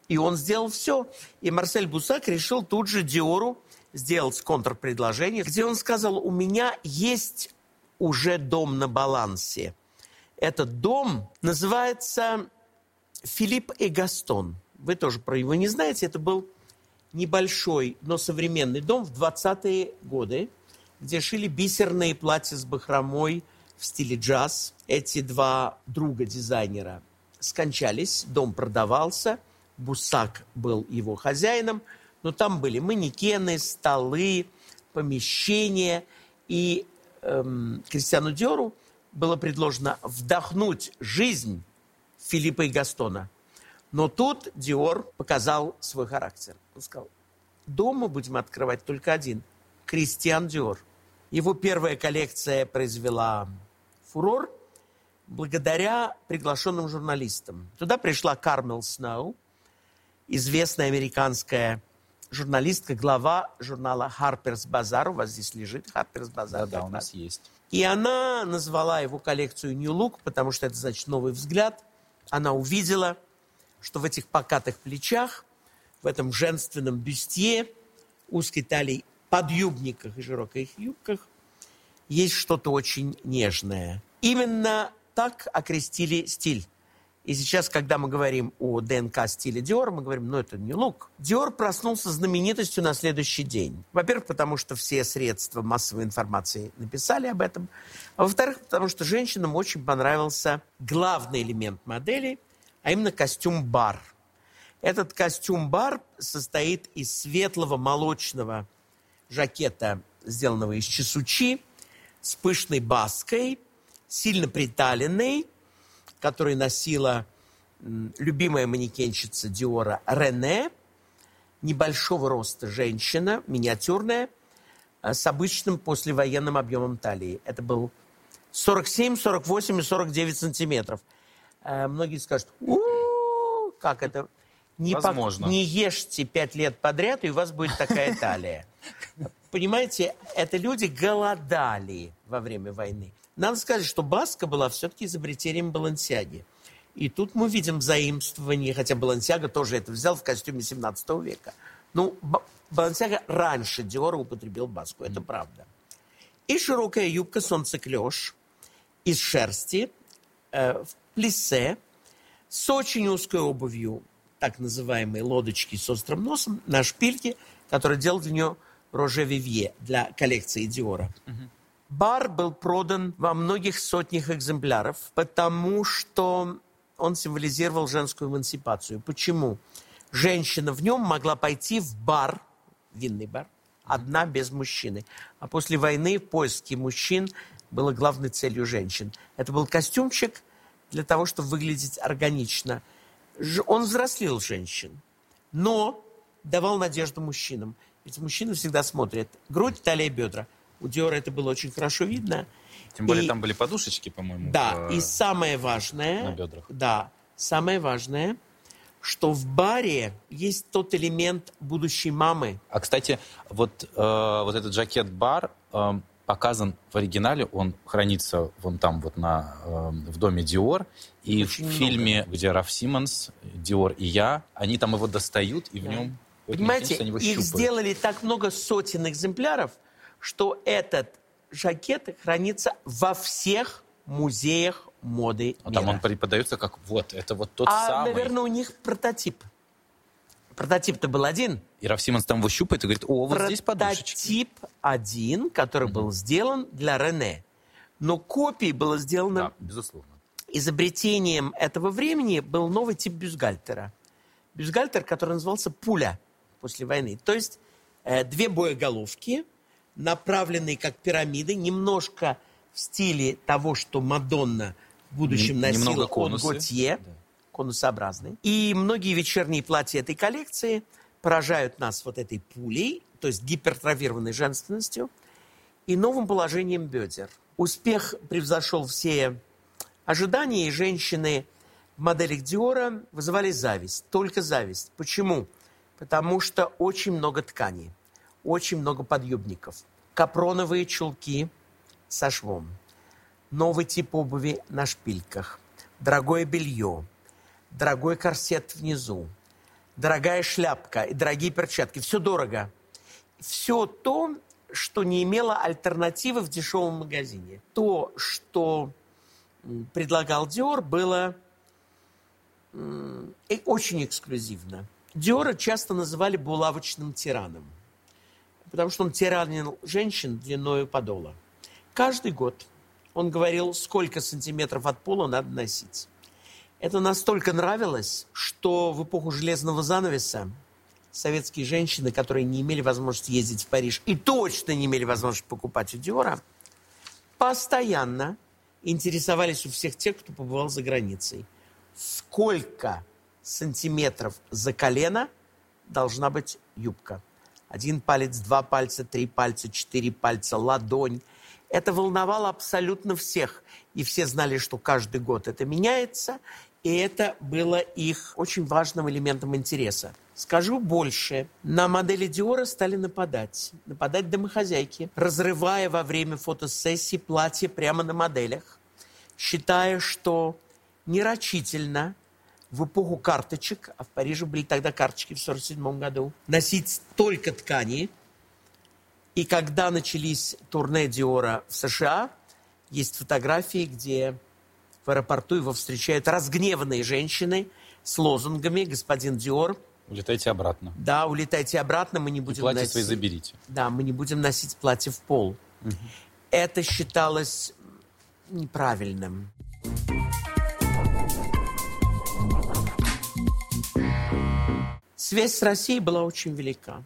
И он сделал все. И Марсель Бусак решил тут же Диору сделать контрпредложение, где он сказал, у меня есть уже дом на балансе. Этот дом называется Филипп и Гастон. Вы тоже про него не знаете. Это был небольшой, но современный дом в 20-е годы, где шили бисерные платья с бахромой в стиле джаз. Эти два друга дизайнера скончались, дом продавался, Бусак был его хозяином, но там были манекены, столы, помещения. И эм, Кристиану Диору было предложено вдохнуть жизнь Филиппа и Гастона. Но тут Диор показал свой характер. Он сказал, дома будем открывать только один – Кристиан Диор. Его первая коллекция произвела фурор благодаря приглашенным журналистам. Туда пришла Кармел Сноу, известная американская журналистка, глава журнала Harper's Bazaar. У вас здесь лежит Harper's Bazaar. Да, да, у нас есть. И она назвала его коллекцию New Look, потому что это значит новый взгляд. Она увидела, что в этих покатых плечах, в этом женственном бюстье, узкой талии, подъюбниках и широких юбках есть что-то очень нежное. Именно так окрестили стиль и сейчас, когда мы говорим о ДНК стиля Диор, мы говорим, ну это не лук. Диор проснулся знаменитостью на следующий день. Во-первых, потому что все средства массовой информации написали об этом. А во-вторых, потому что женщинам очень понравился главный элемент модели, а именно костюм-бар. Этот костюм-бар состоит из светлого молочного жакета, сделанного из чесучи, с пышной баской, сильно приталенной, который носила любимая манекенщица Диора Рене, небольшого роста женщина, миниатюрная, э, с обычным послевоенным объемом талии. Это был 47, 48 и 49 сантиметров. Э, многие скажут, у как это? Не, Возможно. По, не ешьте пять лет подряд, и у вас будет такая (laughs) талия. Понимаете, это люди голодали во время войны. Надо сказать, что Баска была все-таки изобретением Балансиаги. И тут мы видим заимствование, хотя Балансиага тоже это взял в костюме 17 века. Ну, Балансиага раньше Диора употребил Баску, это правда. И широкая юбка солнцеклеш из шерсти э, в плесе с очень узкой обувью, так называемой лодочки с острым носом, на шпильке, который делал для нее Роже Вивье для коллекции Диора. Угу. Бар был продан во многих сотнях экземпляров, потому что он символизировал женскую эмансипацию. Почему? Женщина в нем могла пойти в бар, винный бар, одна без мужчины. А после войны поиски мужчин было главной целью женщин. Это был костюмчик для того, чтобы выглядеть органично. Он взрослил женщин, но давал надежду мужчинам. Ведь мужчины всегда смотрят грудь, талия, бедра. У Диора это было очень хорошо видно. Тем более И- там были подушечки, по-моему. Да, в- и самое важное... на бедрах. Да, самое важное, что в баре есть тот элемент будущей мамы. А, кстати, вот, э, вот этот жакет-бар э, показан в оригинале, он хранится вон там вот на, э, в доме Диор. И Очень в много. фильме, где Раф Симмонс, Диор и я, они там его достают, и в Да. нем... Понимаете, их щупают. сделали так много сотен экземпляров, что этот жакет хранится во всех музеях моды А там мира. он преподается как вот, это вот тот а, самый. наверное, у них прототип. Прототип-то был один. И Раф Симмонс там его щупает и говорит, о, вот здесь подушечки. Прототип один, который был сделан для Рене. Но копий было сделано Да, безусловно. изобретением этого времени был новый тип бюстгальтера. Бюстгальтер, который назывался «пуля» после войны. То есть э, две боеголовки, направленные как пирамиды, немножко в стиле того, что Мадонна в будущем носила от. Готье, Да. конусообразный. И многие вечерние платья этой коллекции поражают нас вот этой пулей, то есть гипертрофированной женственностью, и новым положением бедер. Успех превзошел все ожидания, и женщины в моделях Диора вызывали зависть, только зависть. Почему? Потому что очень много ткани, очень много подъюбников, капроновые чулки со швом, новый тип обуви на шпильках, дорогое белье, дорогой корсет внизу, дорогая шляпка и дорогие перчатки. Все дорого. Все то, что не имело альтернативы в дешевом магазине. То, что предлагал Диор, было и очень эксклюзивно. Диора часто называли булавочным тираном, потому что он тиранил женщин длиною подола. Каждый год он говорил, сколько сантиметров от пола надо носить. Это настолько нравилось, что в эпоху железного занавеса советские женщины, которые не имели возможности ездить в Париж и точно не имели возможности покупать у Диора, постоянно интересовались у всех тех, кто побывал за границей. Сколько сантиметров за колено должна быть юбка? Один палец, два пальца, три пальца, четыре пальца, ладонь. Это волновало абсолютно всех. И все знали, что каждый год это меняется. И это было их очень важным элементом интереса. Скажу больше. На модели Диора стали нападать. Нападать домохозяйки, разрывая во время фотосессии платье прямо на моделях, считая, что нерочительно в эпоху карточек, а в Париже были тогда карточки в 1947 году, носить только ткани. И когда начались турне Диора в США, есть фотографии, где в аэропорту его встречают разгневанные женщины с лозунгами «Господин Диор, Улетайте обратно. да, улетайте обратно, мы не И будем платье носить...» свои заберите. Да, мы не будем носить платье в пол. Это считалось неправильным. Связь с Россией была очень велика.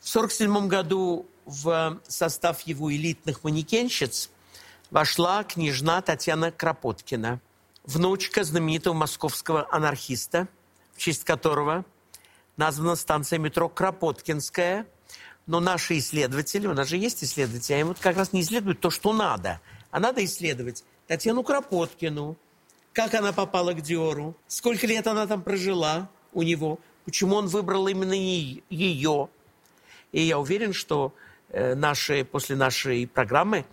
В 1947 году в состав его элитных манекенщиц вошла княжна Татьяна Кропоткина, внучка знаменитого московского анархиста, в честь которого названа станция метро Кропоткинская. Но наши исследователи, у нас же есть исследователи, они вот как раз не исследуют то, что надо, а надо исследовать Татьяну Кропоткину, как она попала к Диору, сколько лет она там прожила у него, почему он выбрал именно ее. И я уверен, что э, наши, после нашей программы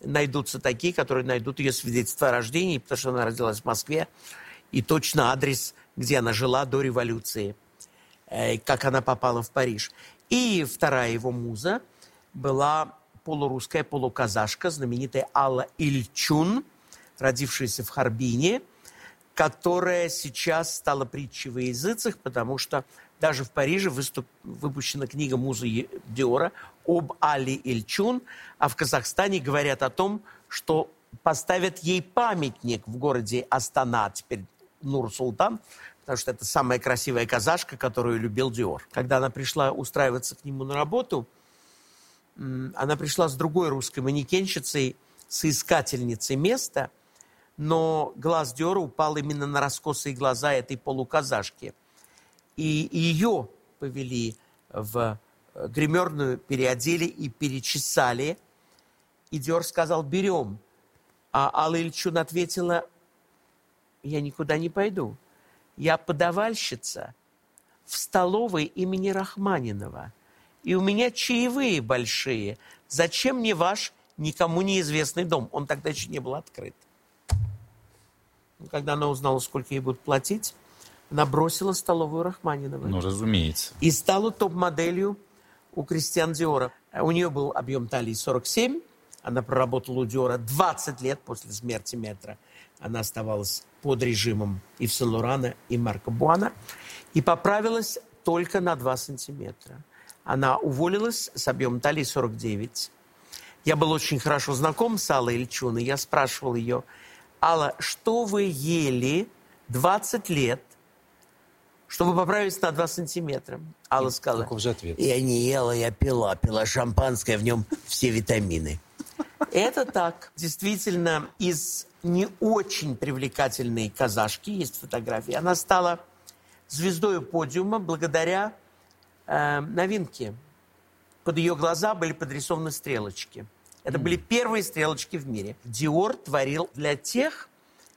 найдутся такие, которые найдут ее свидетельство о рождении, потому что она родилась в Москве, и точно адрес, где она жила до революции, э, как она попала в Париж. И вторая его муза была полурусская, полуказашка, знаменитая Алла Ильчун, родившаяся в Харбине, которая сейчас стала притчей во языцах, потому что даже в Париже выступ- выпущена книга Музы Диора об Али Ильчун, а в Казахстане говорят о том, что поставят ей памятник в городе Астана, теперь Нур Султан, потому что это самая красивая казашка, которую любил Диор. Когда она пришла устраиваться к нему на работу, она пришла с другой русской манекенщицей, соискательницей места, но глаз Диора упал именно на раскосые глаза этой полуказашки. И ее повели в э, гримерную, переодели и перечесали. И Диор сказал, берем. А Алла Ильчун ответила, я никуда не пойду. Я подавальщица в столовой имени Рахманинова. И у меня чаевые большие. Зачем мне ваш никому неизвестный дом? Он тогда еще не был открыт. Когда она узнала, сколько ей будут платить, она бросила столовую Рахманинова. Ну, разумеется. И стала топ-моделью у Кристиан Диора. У нее был объем талии 47. Она проработала у Диора 20 лет после смерти метра. Она оставалась под режимом и в Сен-Лорана, и Марка Буана. И поправилась только на 2 сантиметра. Она уволилась с объемом талии 49. Я был очень хорошо знаком с Аллой Ильчун, и я спрашивал ее, Алла, что вы ели 20 лет, чтобы поправиться на 2 сантиметра? Алла сказала, каков же ответ? я не ела, я пила, пила шампанское, в нем все витамины. Это так. Действительно, из не очень привлекательной казашки, есть фотографии, она стала звездой подиума благодаря э, новинке. Под ее глаза были подрисованы стрелочки. Это были первые стрелочки в мире. Диор творил для тех,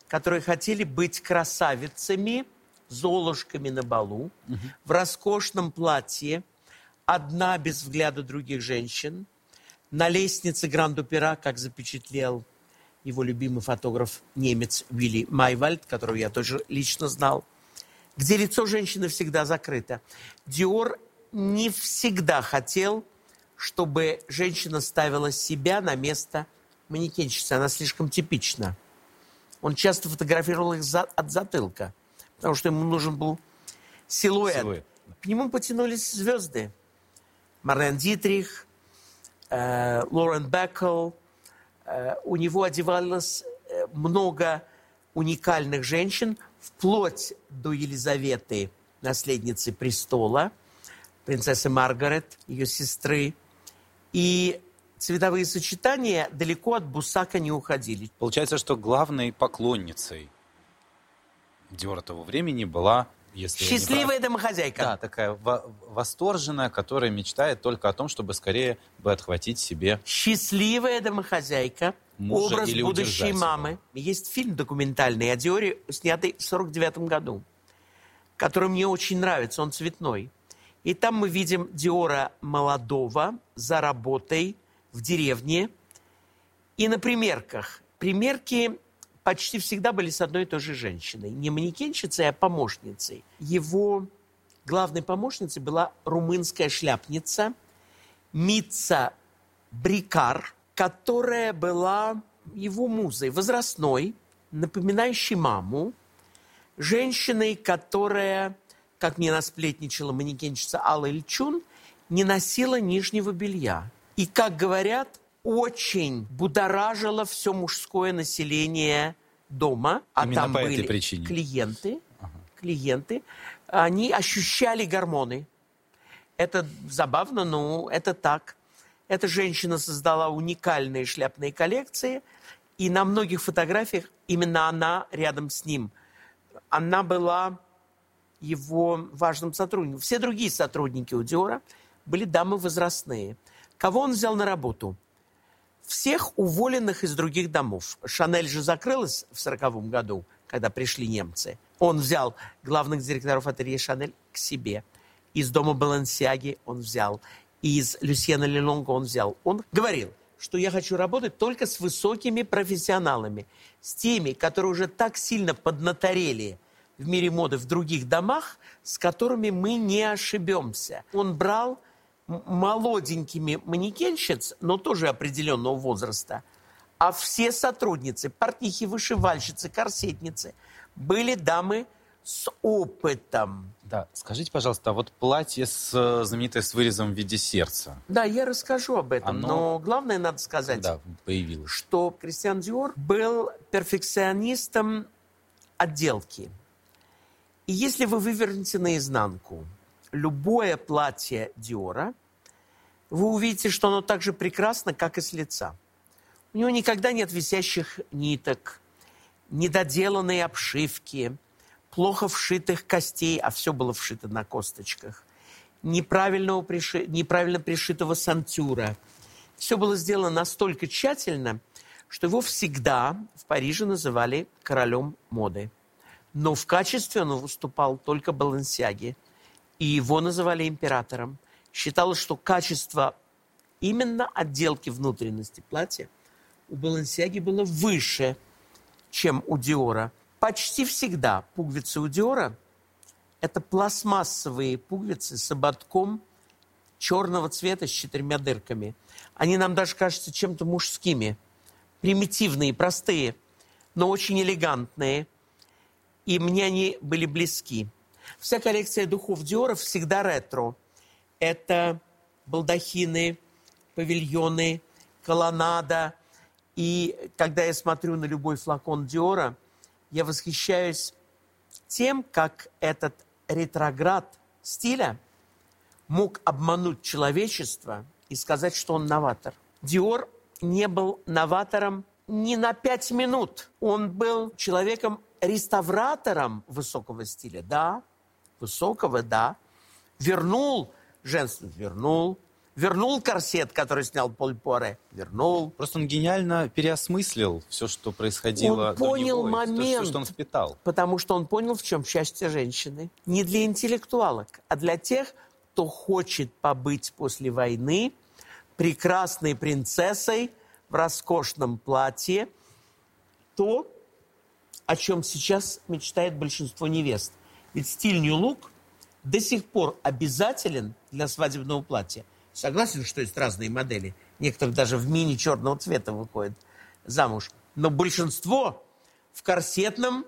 которые хотели быть красавицами, золушками на балу, в роскошном платье, одна без взгляда других женщин, на лестнице Гранд-Опера, как запечатлел его любимый фотограф немец Вилли Майвальд, которого я тоже лично знал, где лицо женщины всегда закрыто. Диор не всегда хотел, чтобы женщина ставила себя на место манекенщицы. Она слишком типична. Он часто фотографировал их за, от затылка, потому что ему нужен был силуэт. силуэт. К нему потянулись звезды. Марлен Дитрих, э, Лорен Беккел. Э, у него одевалось э, много уникальных женщин, вплоть до Елизаветы, наследницы престола – принцессы Маргарет, ее сестры. И цветовые сочетания далеко от Бусака не уходили. Получается, что главной поклонницей Диора того времени была если Счастливая домохозяйка. Да, такая восторженная, которая мечтает только о том, чтобы скорее бы отхватить себе... Счастливая домохозяйка. Мужа образ или будущей мамы. Его. Есть фильм документальный о Диоре, снятый в 49 году, который мне очень нравится. Он цветной. И там мы видим Диора молодого за работой в деревне. И на примерках. Примерки почти всегда были с одной и той же женщиной. Не манекенщицей, а помощницей. Его главной помощницей была румынская шляпница Мица Брикар, которая была его музой, возрастной, напоминающей маму, женщиной, которая как мне насплетничала манекенщица Алла Ильчун, не носила нижнего белья. И, как говорят, очень будоражило все мужское население дома. А Именно там по были этой причине. клиенты, ага. клиенты, они ощущали гормоны. Это забавно, но это так. Эта женщина создала уникальные шляпные коллекции, и на многих фотографиях именно она рядом с ним. Она была его важным сотрудником. Все другие сотрудники у Диора были дамы возрастные. Кого он взял на работу? Всех уволенных из других домов. Шанель же закрылась в сороковом году, когда пришли немцы. Он взял главных директоров ателье Шанель к себе. Из дома Балансиаги он взял. Из Люсьена Лелонга он взял. Он говорил, что я хочу работать только с высокими профессионалами, с теми, которые уже так сильно поднаторели – в мире моды в других домах, с которыми мы не ошибемся. Он брал молоденькими манекенщиц, но тоже определенного возраста, а все сотрудницы, портнихи, вышивальщицы, корсетницы были дамы с опытом. Да, скажите, пожалуйста, а вот платье с э, знаменитое с вырезом в виде сердца. Да, я расскажу об этом, Оно... но главное надо сказать, да, появилось. что Кристиан Диор был перфекционистом отделки. И если вы вывернете наизнанку любое платье Диора, вы увидите, что оно так же прекрасно, как и с лица. У него никогда нет висящих ниток, недоделанной обшивки, плохо вшитых костей, а все было вшито на косточках, неправильного приши... неправильно пришитого сантюра. Все было сделано настолько тщательно, что его всегда в Париже называли королем моды. Но в качестве он выступал только Балансиаги. И его называли императором. Считалось, что качество именно отделки внутренности платья у Балансиаги было выше, чем у Диора. Почти всегда пуговицы у Диора – это пластмассовые пуговицы с ободком черного цвета с четырьмя дырками. Они нам даже кажутся чем-то мужскими. Примитивные, простые, но очень элегантные. И мне они были близки. Вся коллекция духов Диора всегда ретро. Это балдахины, павильоны, колоннада – и когда я смотрю на любой флакон Диора, я восхищаюсь тем, как этот ретроград стиля мог обмануть человечество и сказать, что он новатор. Диор не был новатором ни на пять минут. Он был человеком-реставратором высокого стиля. Да, высокого, да. Вернул женственность, вернул Вернул корсет, который снял Поль Поре. Вернул. Просто он гениально переосмыслил все, что происходило Он понял него, момент. Все, что он впитал. Потому что он понял, в чем счастье женщины. Не для интеллектуалок, а для тех, кто хочет побыть после войны прекрасной принцессой в роскошном платье. То, о чем сейчас мечтает большинство невест. Ведь стиль New Look до сих пор обязателен для свадебного платья – Согласен, что есть разные модели. Некоторые даже в мини черного цвета выходят замуж. Но большинство в корсетном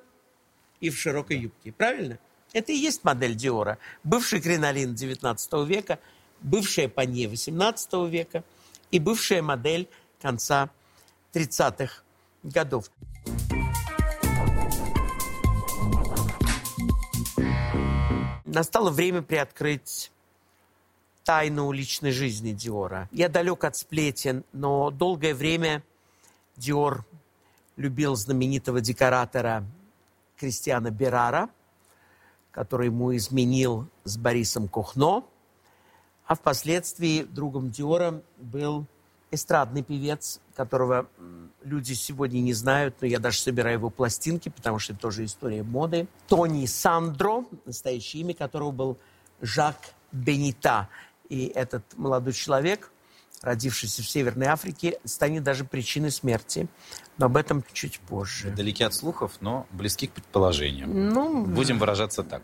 и в широкой юбке. Правильно? Это и есть модель Диора. Бывший кринолин 19 века, бывшая панье 18 века и бывшая модель конца 30-х годов. Настало время приоткрыть тайну личной жизни Диора. Я далек от сплетен, но долгое время Диор любил знаменитого декоратора Кристиана Берара, который ему изменил с Борисом Кухно, а впоследствии другом Диора был эстрадный певец, которого люди сегодня не знают, но я даже собираю его пластинки, потому что это тоже история моды. Тони Сандро, настоящее имя которого был Жак Бенита. И этот молодой человек, родившийся в Северной Африке, станет даже причиной смерти. Но об этом чуть позже. Далеки от слухов, но близки к предположениям. Ну, Будем выражаться так.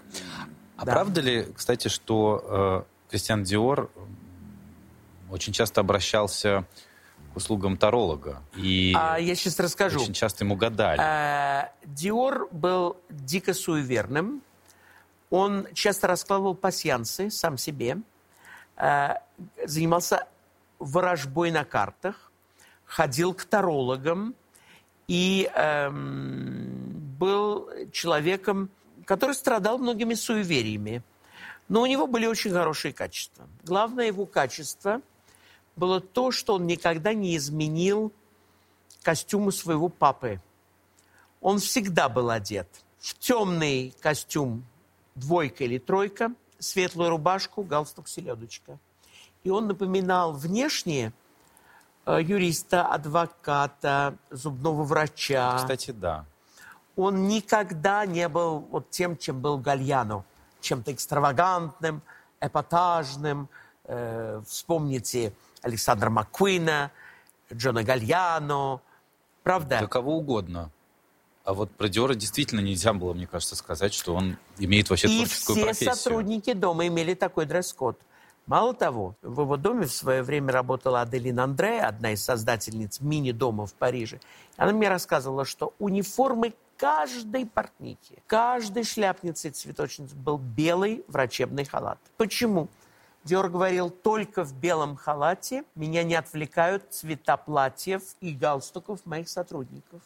А Да. правда ли, кстати, что э, Кристиан Диор очень часто обращался к услугам таролога? И а я сейчас расскажу. очень часто ему гадали. Э, Диор был дико суеверным. Он часто раскладывал пасьянсы сам себе, э, занимался ворожбой на картах, ходил к тарологам и эм, был человеком, который страдал многими суевериями. Но у него были очень хорошие качества. Главное его качество было то, что он никогда не изменил костюму своего папы. Он всегда был одет в темный костюм двойка или тройка, светлую рубашку, галстук, селедочка. И он напоминал внешне э, юриста, адвоката, зубного врача. Кстати, да. Он никогда не был вот тем, чем был Гальяно. Чем-то экстравагантным, эпатажным. Э, вспомните Александра Маккуина, Джона Гальяно. Правда? Да кого угодно. А вот про Диора действительно нельзя было, мне кажется, сказать, что он имеет вообще И творческую все профессию. сотрудники дома имели такой дресс-код. Мало того, в его доме в свое время работала Аделина Андре, одна из создательниц мини-дома в Париже. Она мне рассказывала, что униформы каждой портнихи, каждой шляпницы и цветочницы был белый врачебный халат. Почему? Диор говорил, только в белом халате меня не отвлекают цвета платьев и галстуков моих сотрудников.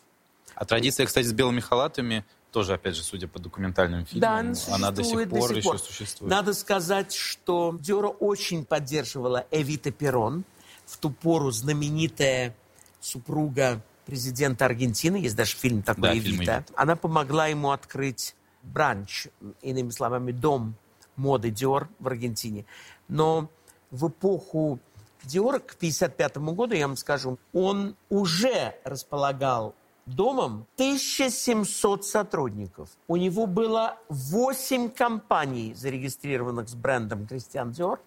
А традиция, кстати, с белыми халатами тоже, опять же, судя по документальным фильмам, Да, она, она до сих пор сих еще пор. существует. Надо сказать, что Диора очень поддерживала Эвита Перон, в ту пору знаменитая супруга президента Аргентины, есть даже фильм такой Да, фильм Эвита. «Эвита». Она помогла ему открыть бранч, иными словами, дом моды Диор в Аргентине. Но в эпоху Диора к 1955 году, я вам скажу, он уже располагал домом 1700 сотрудников. У него было 8 компаний, зарегистрированных с брендом Кристиан Диор,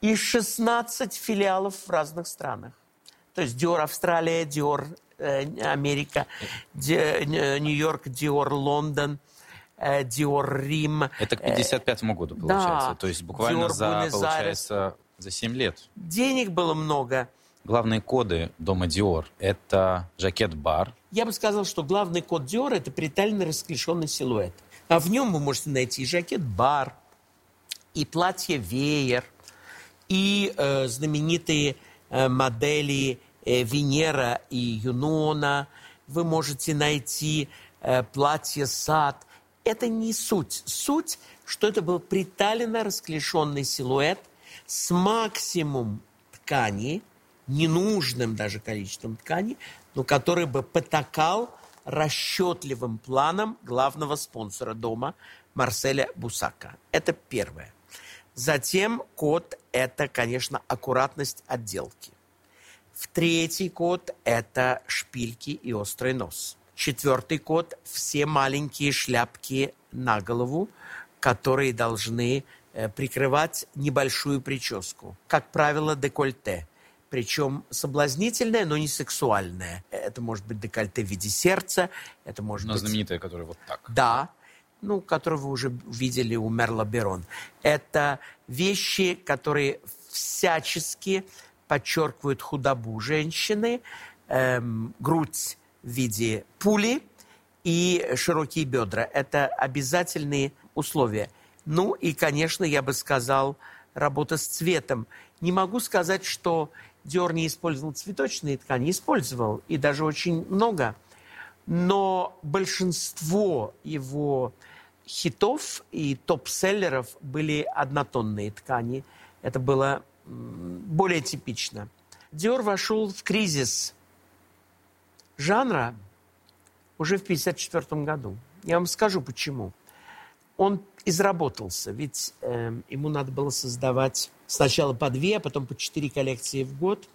и 16 филиалов в разных странах. То есть Диор Австралия, Диор э, Америка, Нью-Йорк, Диор Лондон, Диор Рим. Это к 55 году, получается. да. То есть буквально Диор за, получается, за 7 лет. Денег было много. Главные коды дома Диор – это жакет-бар, Я бы сказал, что главный код Диор – это притальный расклешенный силуэт. А в нем вы можете найти и жакет-бар, и платье-веер, и э, знаменитые э, модели э, Венера и Юнона. Вы можете найти э, платье-сад. Это не суть. Суть, что это был приталенно расклешенный силуэт с максимум ткани, ненужным даже количеством ткани, но который бы потакал расчетливым планом главного спонсора дома Марселя Бусака. Это первое. Затем код – это, конечно, аккуратность отделки. В третий код – это шпильки и острый нос. Четвертый код – все маленькие шляпки на голову, которые должны э, прикрывать небольшую прическу. Как правило, декольте. Причем соблазнительное, но не сексуальное. Это может быть декольте в виде сердца, это может но быть... знаменитая, которая вот так. Да, ну, которую вы уже видели у Мерла Берон. Это вещи, которые всячески подчеркивают худобу женщины, эм, грудь в виде пули и широкие бедра. Это обязательные условия. Ну и, конечно, я бы сказал, работа с цветом. Не могу сказать, что Диор не использовал цветочные ткани. Использовал, и даже очень много. Но большинство его хитов и топ-селлеров были однотонные ткани. Это было более типично. Диор вошел в кризис жанра уже в 1954 году. Я вам скажу, почему. Он изработался, ведь э, ему надо было создавать сначала по две, а потом по четыре коллекции в год,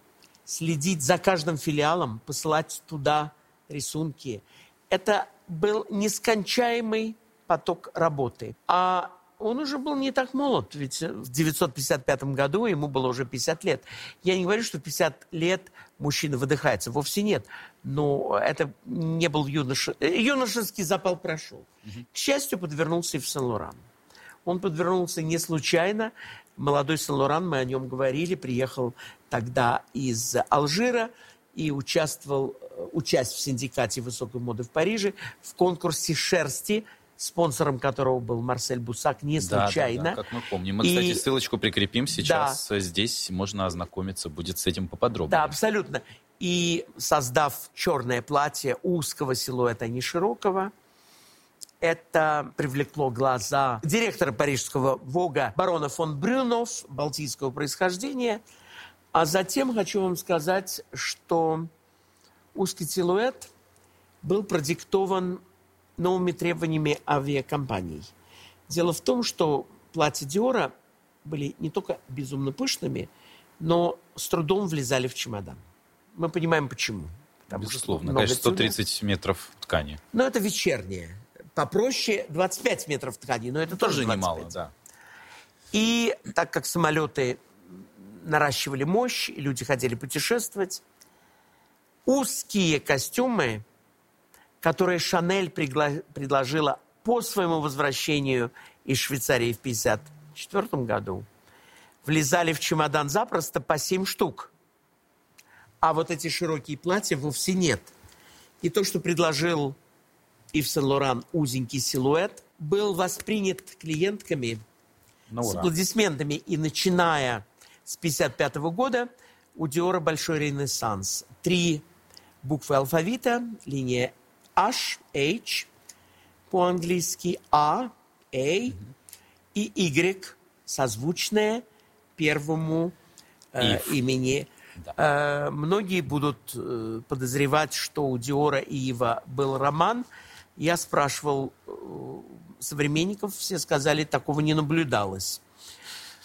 следить за каждым филиалом, посылать туда рисунки. Это был нескончаемый поток работы. А он уже был не так молод, ведь в 955 году ему было уже 50 лет. Я не говорю, что в 50 лет мужчина выдыхается, вовсе нет. Но это не был юноша... э, Юношеский запал прошел. К счастью, подвернулся и в Сен-Лоран. Он подвернулся не случайно. Молодой Сен-Лоран, мы о нем говорили, приехал тогда из Алжира и участвовал, э, участь в синдикате высокой моды в Париже, в конкурсе шерсти, спонсором которого был Марсель Бусак, не Да, да, случайно. да, как мы помним. Мы, И- кстати, ссылочку прикрепим сейчас. Здесь можно ознакомиться будет с этим поподробнее. Да, абсолютно. И создав черное платье узкого силуэта, а не широкого, это привлекло глаза директора парижского ВОГа барона фон Брюнов, балтийского происхождения. А затем хочу вам сказать, что узкий силуэт был продиктован новыми требованиями авиакомпаний. Дело в том, что платья Диора были не только безумно пышными, но с трудом влезали в чемодан. Мы понимаем, почему. Потому Безусловно. Конечно, тюля. 130 метров ткани. Но это вечернее. Попроще 25 метров ткани, но это тоже, Тоже 25. немало, да. И так как самолеты наращивали мощь, люди хотели путешествовать, узкие костюмы, которые Шанель пригла- предложила по своему возвращению из Швейцарии в 1954 году, влезали в чемодан запросто по 7 штук. А вот эти широкие платья вовсе нет. И то, что предложил Ив Сен-Лоран узенький силуэт, был воспринят клиентками Ну, с аплодисментами. И начиная с 1955 года у Диора большой ренессанс. Три буквы алфавита, линия H, H по-английски, A, A и Y, созвучное первому э, имени. Да. Э, многие будут э, подозревать, что у Диора и Ива был роман. Я спрашивал э, современников, все сказали, такого не наблюдалось.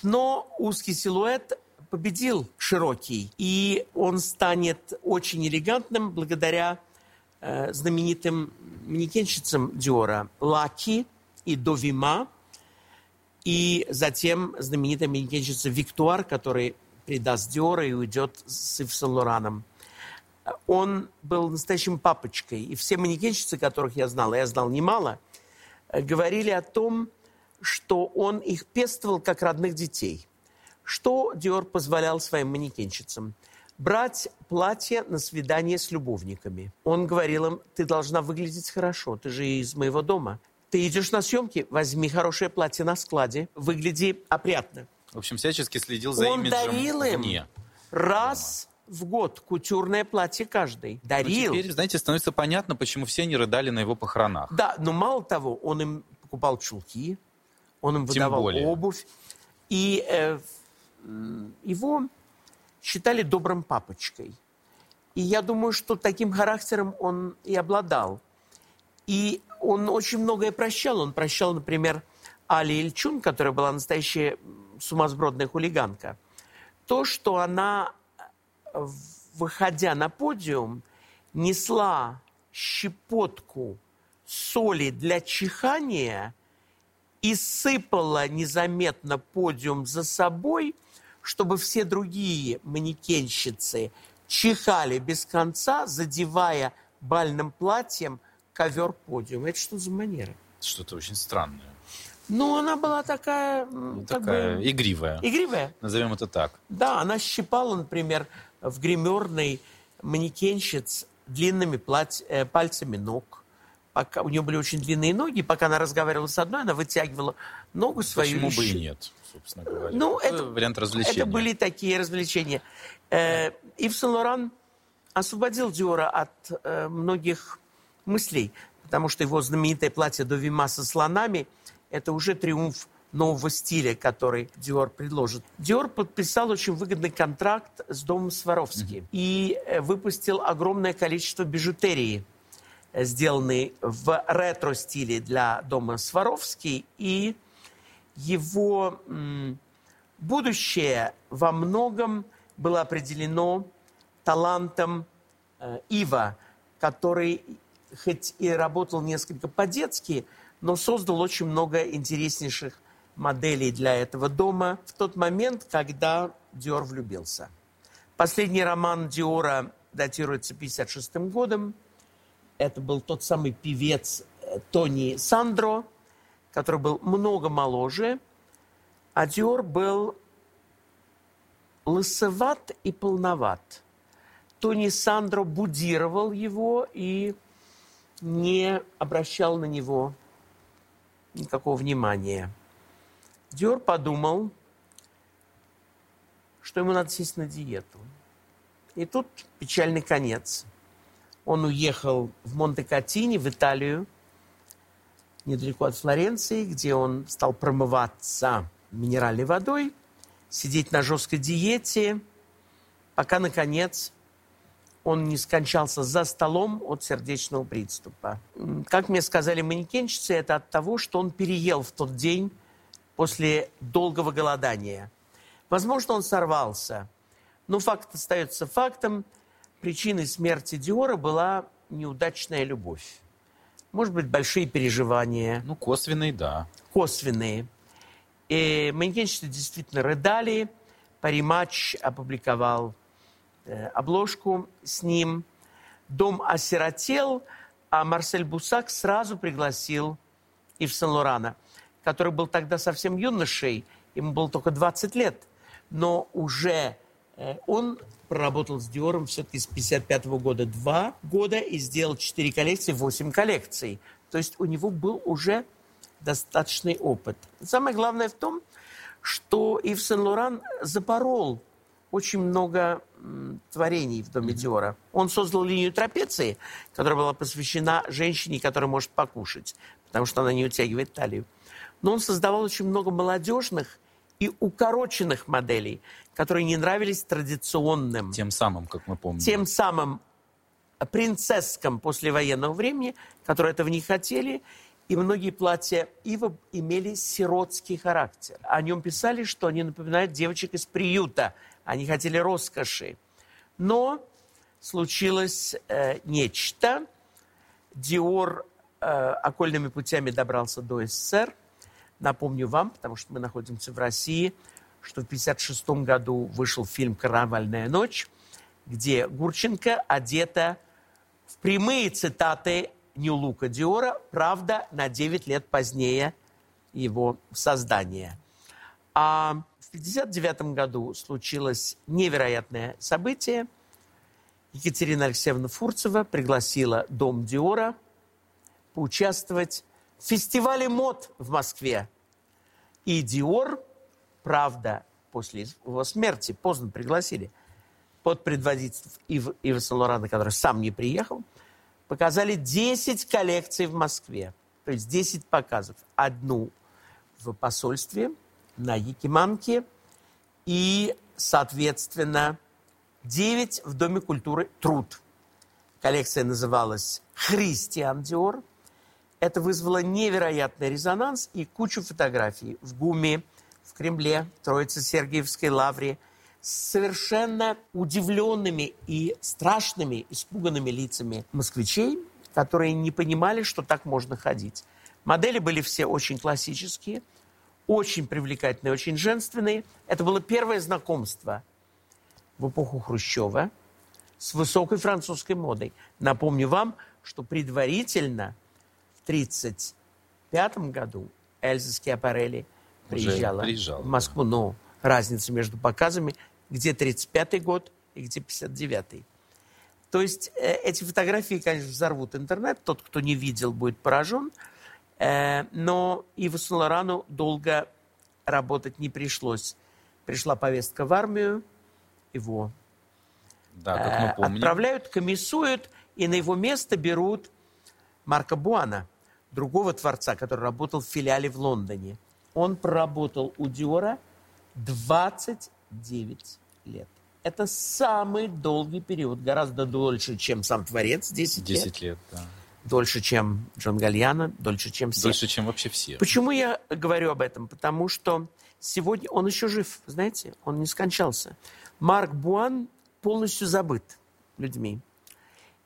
Но узкий силуэт победил широкий, и он станет очень элегантным благодаря знаменитым манекенщицам Диора Лаки и Довима, и затем знаменитая манекенщица Виктуар, который предаст Диора и уйдет с Ив Сен-Лораном. Он был настоящим папочкой, и все манекенщицы, которых я знал, а я знал немало, э, говорили о том, что он их пестовал как родных детей. Что Диор позволял своим манекенщицам? Брать платье на свидание с любовниками. Он говорил им, ты должна выглядеть хорошо, ты же из моего дома. Ты идешь на съемки, возьми хорошее платье на складе, выгляди опрятно. В общем, всячески следил за Он имиджем дарил им вне. раз в год кутюрное платье каждый. Но Дарил. теперь, знаете, становится понятно, почему все не рыдали на его похоронах. Да, но мало того, он им покупал чулки, он им Тем выдавал более. обувь. И э, его считали добрым папочкой. И я думаю, что таким характером он и обладал. И он очень многое прощал. Он прощал, например, Али Ильчун, которая была настоящая сумасбродная хулиганка. То, что она, э, выходя на подиум, несла щепотку соли для чихания и сыпала незаметно подиум за собой, чтобы все другие манекенщицы чихали без конца, задевая бальным платьем ковер подиума. Это что за манера? Что-то очень странное. Ну, она была такая, Ну, такая бы, игривая. игривая. Назовем это так. Да, она щипала, например, в гримерной манекенщиц длинными плать- э, пальцами ног. Пока, у нее были очень длинные ноги, пока она разговаривала с одной, она вытягивала ногу свою. Почему бы и нет, собственно говоря. Ну, Такой это, вариант развлечения. это были такие развлечения. Э, Ив Сен-Лоран освободил Диора от э, многих мыслей, потому что его знаменитое платье Довима со слонами – это уже триумф нового стиля, который Диор предложит. Диор подписал очень выгодный контракт с домом Сваровски и э, выпустил огромное количество бижутерии, сделанной в ретро-стиле для дома Сваровски, и его будущее во многом было определено талантом э, Ива, который хоть и работал несколько по-детски, но создал очень много интереснейших моделей для этого дома в тот момент, когда Диор влюбился. Последний роман Диора датируется 56 годом. Это был тот самый певец э, Тони Сандро, который был много моложе, а Диор был лысоват и полноват. Тони Сандро будировал его и не обращал на него никакого внимания. Диор подумал, что ему надо сесть на диету. И тут печальный конец. Он уехал в Монте-Катини, в Италию, недалеко от Флоренции, где он стал промываться минеральной водой, сидеть на жесткой диете, пока, наконец, он не скончался за столом от сердечного приступа. Как мне сказали манекенщицы, это от того, что он переел в тот день после долгого голодания. Возможно, он сорвался. Но факт остается фактом. Причиной смерти Диора была неудачная любовь. Может быть, большие переживания Ну, косвенный, да. косвенные. И манекенщицы действительно рыдали. Пари Матч опубликовал э, обложку с ним. Дом осиротел, а Марсель Бусак сразу пригласил Ив Сен-Лорана, который был тогда совсем юношей, ему было только 20 лет, но уже он проработал с Диором все-таки с 55 года два года и сделал 4 коллекции, 8 коллекций. То есть у него был уже достаточный опыт. Самое главное в том, что Ив Сен-Лоран запорол очень много творений в доме Диора. Он создал линию трапеции, которая была посвящена женщине, которая может покушать, потому что она не утягивает талию. Но он создавал очень много молодежных и укороченных моделей, которые не нравились традиционным Тем самым, как мы помним. тем самым принцесскам послевоенного времени, которые этого не хотели, и многие платья Ива имели сиротский характер. О нем писали, что они напоминают девочек из приюта. Они хотели роскоши. Но случилось э, нечто. Диор э, окольными путями добрался до СССР. Напомню вам, потому что мы находимся в России, что в 1956 году вышел фильм «Карнавальная ночь», где Гурченко одета в прямые цитаты Нью Лука Диора, правда, на 9 лет позднее его создания. А в 1959 году случилось невероятное событие. Екатерина Алексеевна Фурцева пригласила Дом Диора поучаствовать в фестивале мод в Москве. И Диор, правда, после его смерти поздно пригласили, под предводительством Ив, Ива Сен-Лорана, который сам не приехал, показали 10 коллекций в Москве. То есть 10 показов. Одну в посольстве на Якиманке и, соответственно, 9 в Доме культуры «Труд». Коллекция называлась «Христиан Диор». Это вызвало невероятный резонанс и кучу фотографий в ГУМе, в Кремле, Троице-Сергиевской лавре с совершенно удивленными и страшными, испуганными лицами москвичей, которые не понимали, что так можно ходить. Модели были все очень классические, очень привлекательные, очень женственные. Это было первое знакомство в эпоху Хрущева с высокой французской модой. Напомню вам, что предварительно 1935 году Эльза Скиапарелли приезжала, приезжала, в Москву. Но разница между показами, где 35 год и где 59 То есть э, эти фотографии, конечно, взорвут интернет. Тот, кто не видел, будет поражен. Э, но Иву Сен-Лорану долго работать не пришлось. Пришла повестка в армию, его Да, как мы э, помним. отправляют, комиссуют, и на его место берут Марка Буана, другого творца, который работал в филиале в Лондоне. Он проработал у Диора 29 лет. Это самый долгий период, гораздо дольше, чем сам творец, 10, лет. 10 лет, да. Дольше, чем Джон Гальяно, дольше, чем все. Дольше, чем вообще все. Почему я говорю об этом? Потому что сегодня он еще жив, знаете, он не скончался. Марк Буан полностью забыт людьми.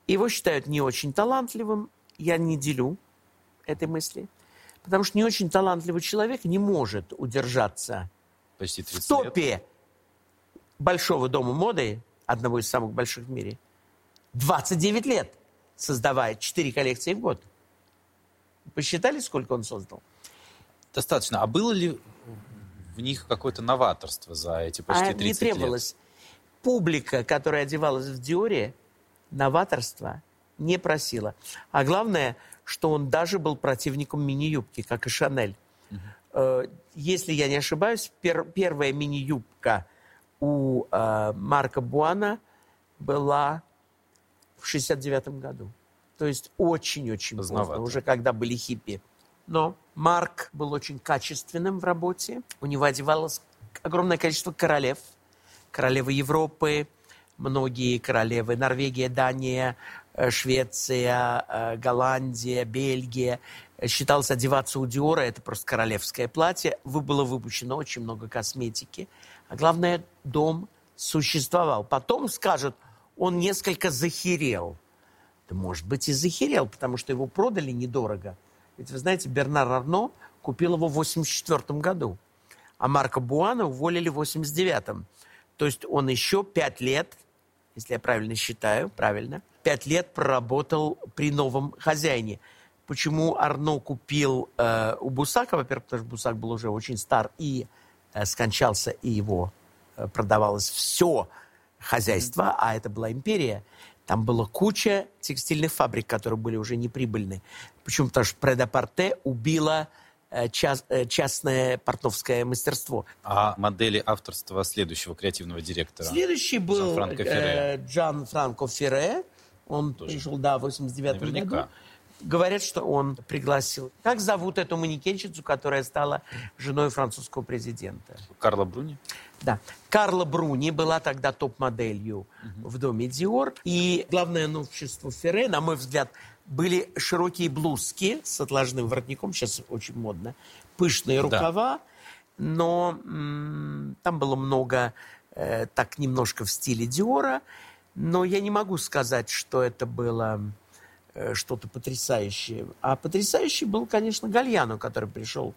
Его считают не очень талантливым. Я не делю этой мысли. Потому что не очень талантливый человек не может удержаться Почти в 30 лет. топе большого дома моды, одного из самых больших в мире, 29 лет, создавая 4 коллекции в год. Посчитали, сколько он создал? Достаточно. А было ли в них какое-то новаторство за эти почти а 30 не лет? требовалось. Публика, которая одевалась в Диоре, новаторства не просила. А главное, что он даже был противником мини-юбки, как и Шанель. Э, Если я не ошибаюсь, пер- первая мини-юбка у э, Марка Буана была в 69 году. То есть очень-очень поздно, уже когда были хиппи. Но Марк был очень качественным в работе. У него одевалось огромное количество королев. Королевы Европы, многие королевы. Норвегия, Дания, Швеция, э, Голландия, Бельгия. Э, Считалось одеваться у Диора, это просто королевское платье. Вы- Было выпущено очень много косметики. А главное, дом существовал. Потом скажут, он несколько захерел. Да, может быть, и захерел, потому что его продали недорого. Ведь вы знаете, Бернар Арно купил его в 84 году, а Марка Буана уволили в 89 То есть он еще пять лет, если я правильно считаю, правильно, пять лет проработал при новом хозяине. Почему Арно купил э, у Бусака? Во-первых, потому что Бусак был уже очень стар и э, скончался, и его э, продавалось все хозяйство, а это была империя. Там была куча текстильных фабрик, которые были уже неприбыльны. Почему? Потому что Предапорте убила час- э, частное портновское мастерство. А модели авторства следующего креативного директора? Следующий был э, Ферре. Джан Франко Ферре. Он Тоже. пришел, да, в 89 Наверняка. году. Говорят, что он пригласил. Как зовут эту манекенщицу, которая стала женой французского президента? Карла Бруни? Да. Карла Бруни была тогда топ-моделью в доме Диор. И главное новшество Ферре, на мой взгляд, были широкие блузки с отложным воротником, сейчас очень модно, пышные рукава, но м, там было много, э, так немножко в стиле Диора, но я не могу сказать, что это было э, что-то потрясающее. А потрясающий был, конечно, Гальяно, который пришел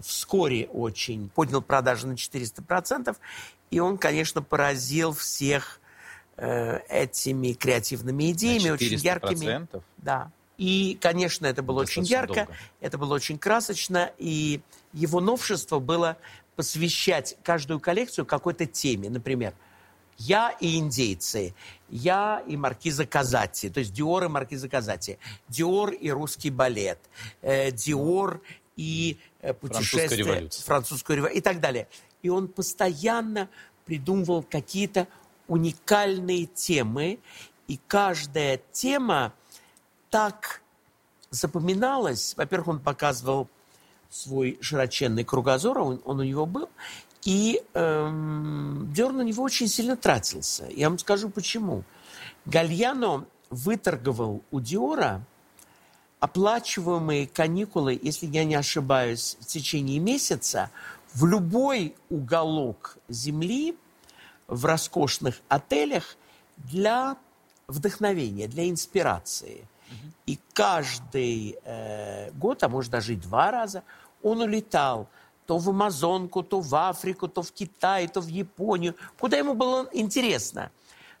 вскоре очень, поднял продажи на 400%, и он, конечно, поразил всех этими креативными идеями, очень яркими. 400%? Да. И, конечно, это было очень Достаточно ярко, долго. это было очень красочно, и его новшество было посвящать каждую коллекцию какой-то теме. Например, «Я и индейцы», «Я и маркиза Казати», то есть «Диор и маркиза Казати», «Диор и русский балет», э, «Диор и э, путешествие...» французскую революцию и так далее. И он постоянно придумывал какие-то уникальные темы, и каждая тема так запоминалась. Во-первых, он показывал свой широченный кругозор, он, он у него был, и эм, Диор на него очень сильно тратился. Я вам скажу почему. Гальяно выторговал у Диора оплачиваемые каникулы, если я не ошибаюсь, в течение месяца в любой уголок земли в роскошных отелях для вдохновения, для инспирации. И каждый э, год, а может даже и два раза, он улетал то в Амазонку, то в Африку, то в Китай, то в Японию, куда ему было интересно,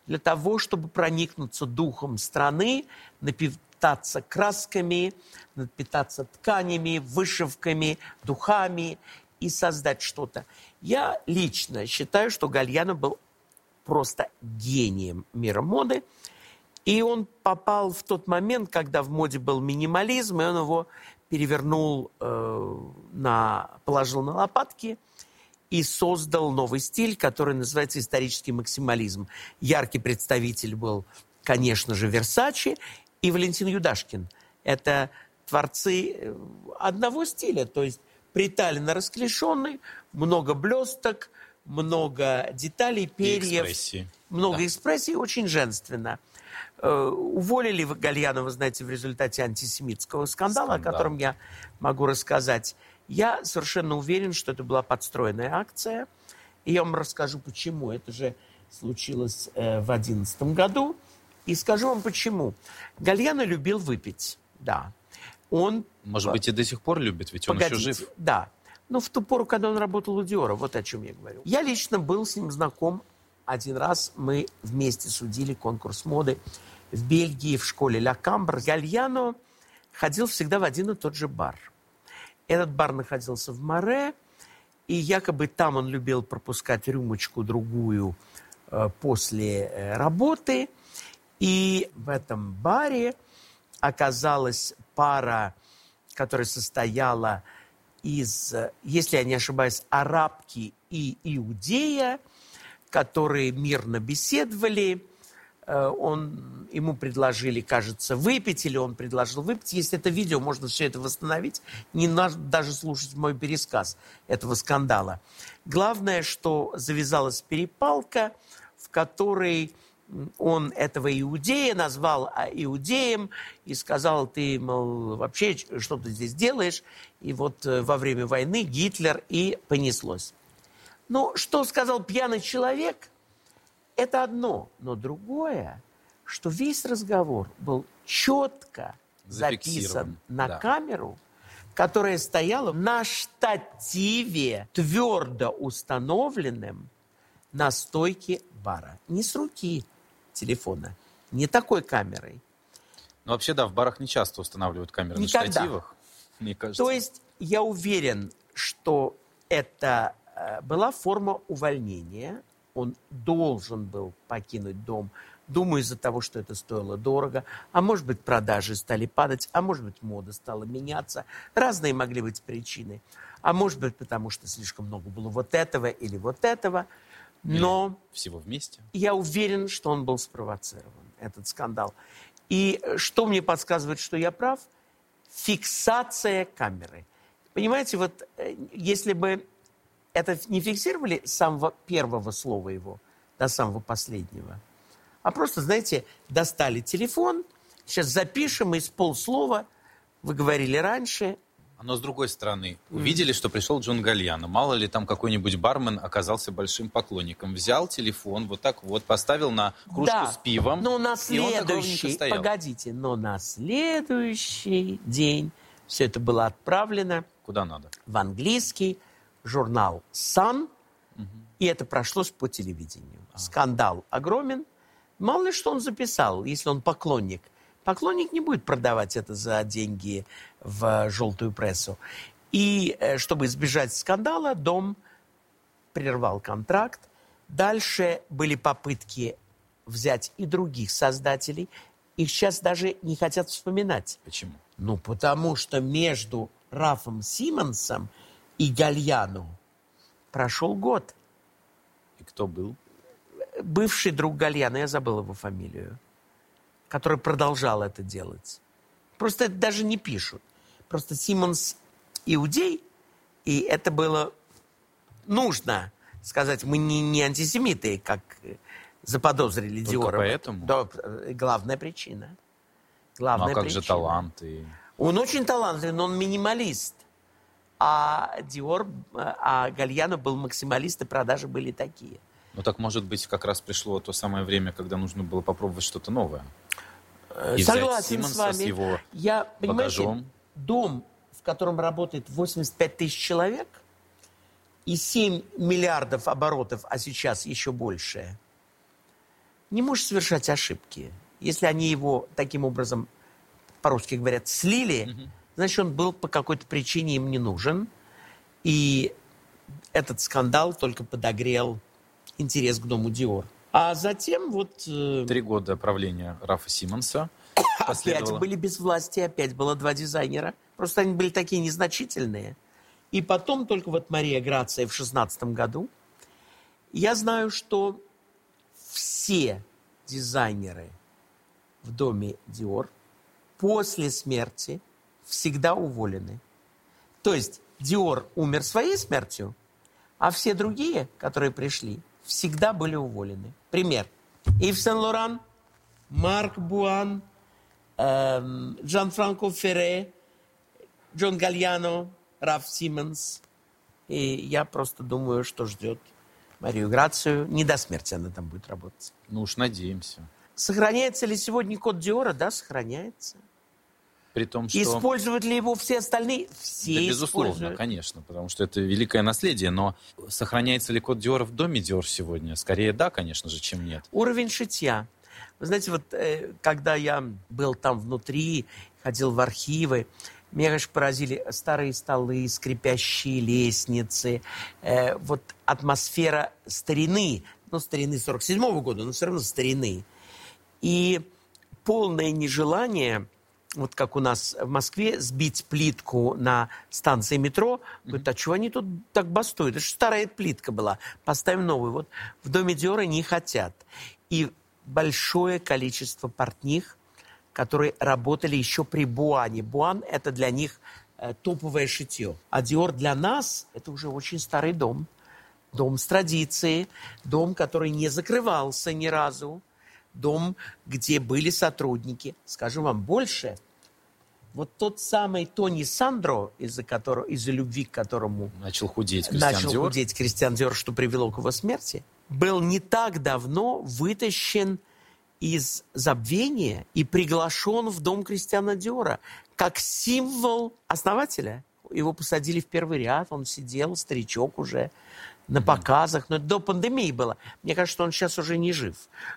для того, чтобы проникнуться духом страны, напитаться красками, напитаться тканями, вышивками, духами и создать что-то. Я лично считаю, что Гальяно был просто гением мира моды. И он попал в тот момент, когда в моде был минимализм, и он его перевернул, э, на, положил на лопатки и создал новый стиль, который называется исторический максимализм. Яркий представитель был, конечно же, Версачи и Валентин Юдашкин. Это творцы э, одного стиля, то есть приталенно расклешенный, много блесток, много деталей, И перьев экспрессии. много Да. экспрессий, очень женственно. Э, Уволили Гальяна, вы знаете, в результате антисемитского скандала, Скандал. о котором я могу рассказать. Я совершенно уверен, что это была подстроенная акция. И я вам расскажу, почему. Это же случилось э, в 2011 году. И скажу вам, почему. Гальяна любил выпить, да. Он Может быть, и до сих пор любит, ведь он еще Погодите, жив. Да. Ну, в ту пору, когда он работал у Диора, вот о чем я говорю. Я лично был с ним знаком один раз. Мы вместе судили конкурс моды в Бельгии, в школе Ля Камбр. Гальяно ходил всегда в один и тот же бар. Этот бар находился в Море, и якобы там он любил пропускать рюмочку-другую э, после э, работы. И в этом баре оказалась пара, которая состояла из, э, если я не ошибаюсь, арабки и иудея, которые мирно беседовали. Э, Он, ему предложили, кажется, выпить, или он предложил выпить. Есть это видео, можно все это восстановить. Не надо даже слушать мой пересказ этого скандала. Главное, что завязалась перепалка, в которой он этого иудея назвал а, иудеем и сказал, ты, мол, вообще что ты здесь делаешь? И вот э, во время войны Гитлер и понеслось. Ну, что сказал пьяный человек, это одно. Но другое, что весь разговор был четко записан на да. камеру, которая стояла на штативе, твердо установленным на стойке бара. Не с руки телефона, не такой камерой. Ну, вообще, да, в барах не часто устанавливают камеры Никогда. на штативах. Мне кажется. То есть я уверен, что это э, была форма увольнения. Он должен был покинуть дом Думаю, из-за того, что это стоило дорого. А может быть, продажи стали падать, а может быть, мода стала меняться. Разные могли быть причины. А может быть, потому что слишком много было вот этого или вот этого. Но Или всего вместе. я уверен, что он был спровоцирован, этот скандал. И что мне подсказывает, что я прав? Фиксация камеры. Понимаете, вот э, если бы это не фиксировали с самого первого слова его до самого последнего, а просто, знаете, достали телефон, сейчас запишем из полслова, вы говорили раньше, Но с другой стороны, увидели, что пришел Джон Гальяно. Мало ли там какой-нибудь бармен оказался большим поклонником. Взял телефон, вот так вот, поставил на кружку Да, с пивом. Но на следующий, погодите, но на следующий день все это было отправлено Куда надо? в английский журнал Sun, и это прошлось по телевидению. Скандал огромен. Мало ли что он записал, если он поклонник. Поклонник не будет продавать это за деньги в желтую прессу. И э, чтобы избежать скандала, дом прервал контракт. Дальше были попытки взять и других создателей. Их сейчас даже не хотят вспоминать. Почему? Ну, потому что между Рафом Симмонсом и Гальяну прошел год. И кто был? Бывший друг Гальяна, я забыл его фамилию, который продолжал это делать. Просто это даже не пишут. Просто Симмонс иудей, и это было нужно сказать. Мы не, не антисемиты, как заподозрили Только поэтому? Да, главная причина. Ну, Главная а как же причина. талант? И... Он очень талантливый, но он минималист. А Диор, а Гальяно был максималист, и продажи были такие. Ну так, может быть, как раз пришло то самое время, когда нужно было попробовать что-то новое. Э, И Согласен с вами. с его Я, понимаете, багажом. дом, в котором работает 85 тысяч человек, и 7 миллиардов оборотов, а сейчас еще больше, не может совершать ошибки. Если они его таким образом, по-русски говорят, слили, значит, он был по какой-то причине им не нужен. И этот скандал только подогрел интерес к дому Диор. А затем вот... э, Три года правления Рафа Симмонса. (coughs) Опять были без власти, опять было два дизайнера. Просто они были такие незначительные. И потом только вот Мария Грация в шестнадцатом году. Я знаю, что все дизайнеры в доме Диор после смерти всегда уволены. То есть Диор умер своей смертью, а все другие, которые пришли, всегда были уволены. Пример. Ив Сен-Лоран, Марк Буан, эм, Джан-Франко Ферре, Джон Гальяно, Раф Симмонс. И я просто думаю, что ждет Марию Грацию. Не до смерти она там будет работать. Ну уж надеемся. Сохраняется ли сегодня код Диора? Да, сохраняется. При том, что... Используют ли его все остальные? Да, Все безусловно, используют. конечно, потому что это великое наследие. Но сохраняется ли код Диора в доме Диор сегодня? Скорее да, конечно же, чем нет. Уровень шитья. Вы знаете, вот э, когда я был там внутри, ходил в архивы, меня, конечно, поразили старые столы, скрипящие лестницы, э, вот атмосфера старины, ну, старины 47 года, но все равно старины. И полное нежелание, вот как у нас в Москве, сбить плитку на станции метро. Говорит, а чего они тут так бастуют? Это же старая плитка была. Поставим новую. Вот в доме Диора не хотят. И большое количество портних, которые работали еще при Буане. Буан – это для них э, топовое шитье. А Диор для нас – это уже очень старый дом. Дом с традицией, дом, который не закрывался ни разу, дом, где были сотрудники. Скажу вам больше, вот тот самый Тони Сандро, из-за которого, из-за любви к которому Начал худеть Кристиан начал Диор. худеть Кристиан Диор, что привело к его смерти, был не так давно вытащен из забвения и приглашен в дом Кристиана Диора как символ основателя. Его посадили в первый ряд, он сидел, старичок уже, на показах. Но до пандемии было. Мне кажется, что он сейчас уже не жив.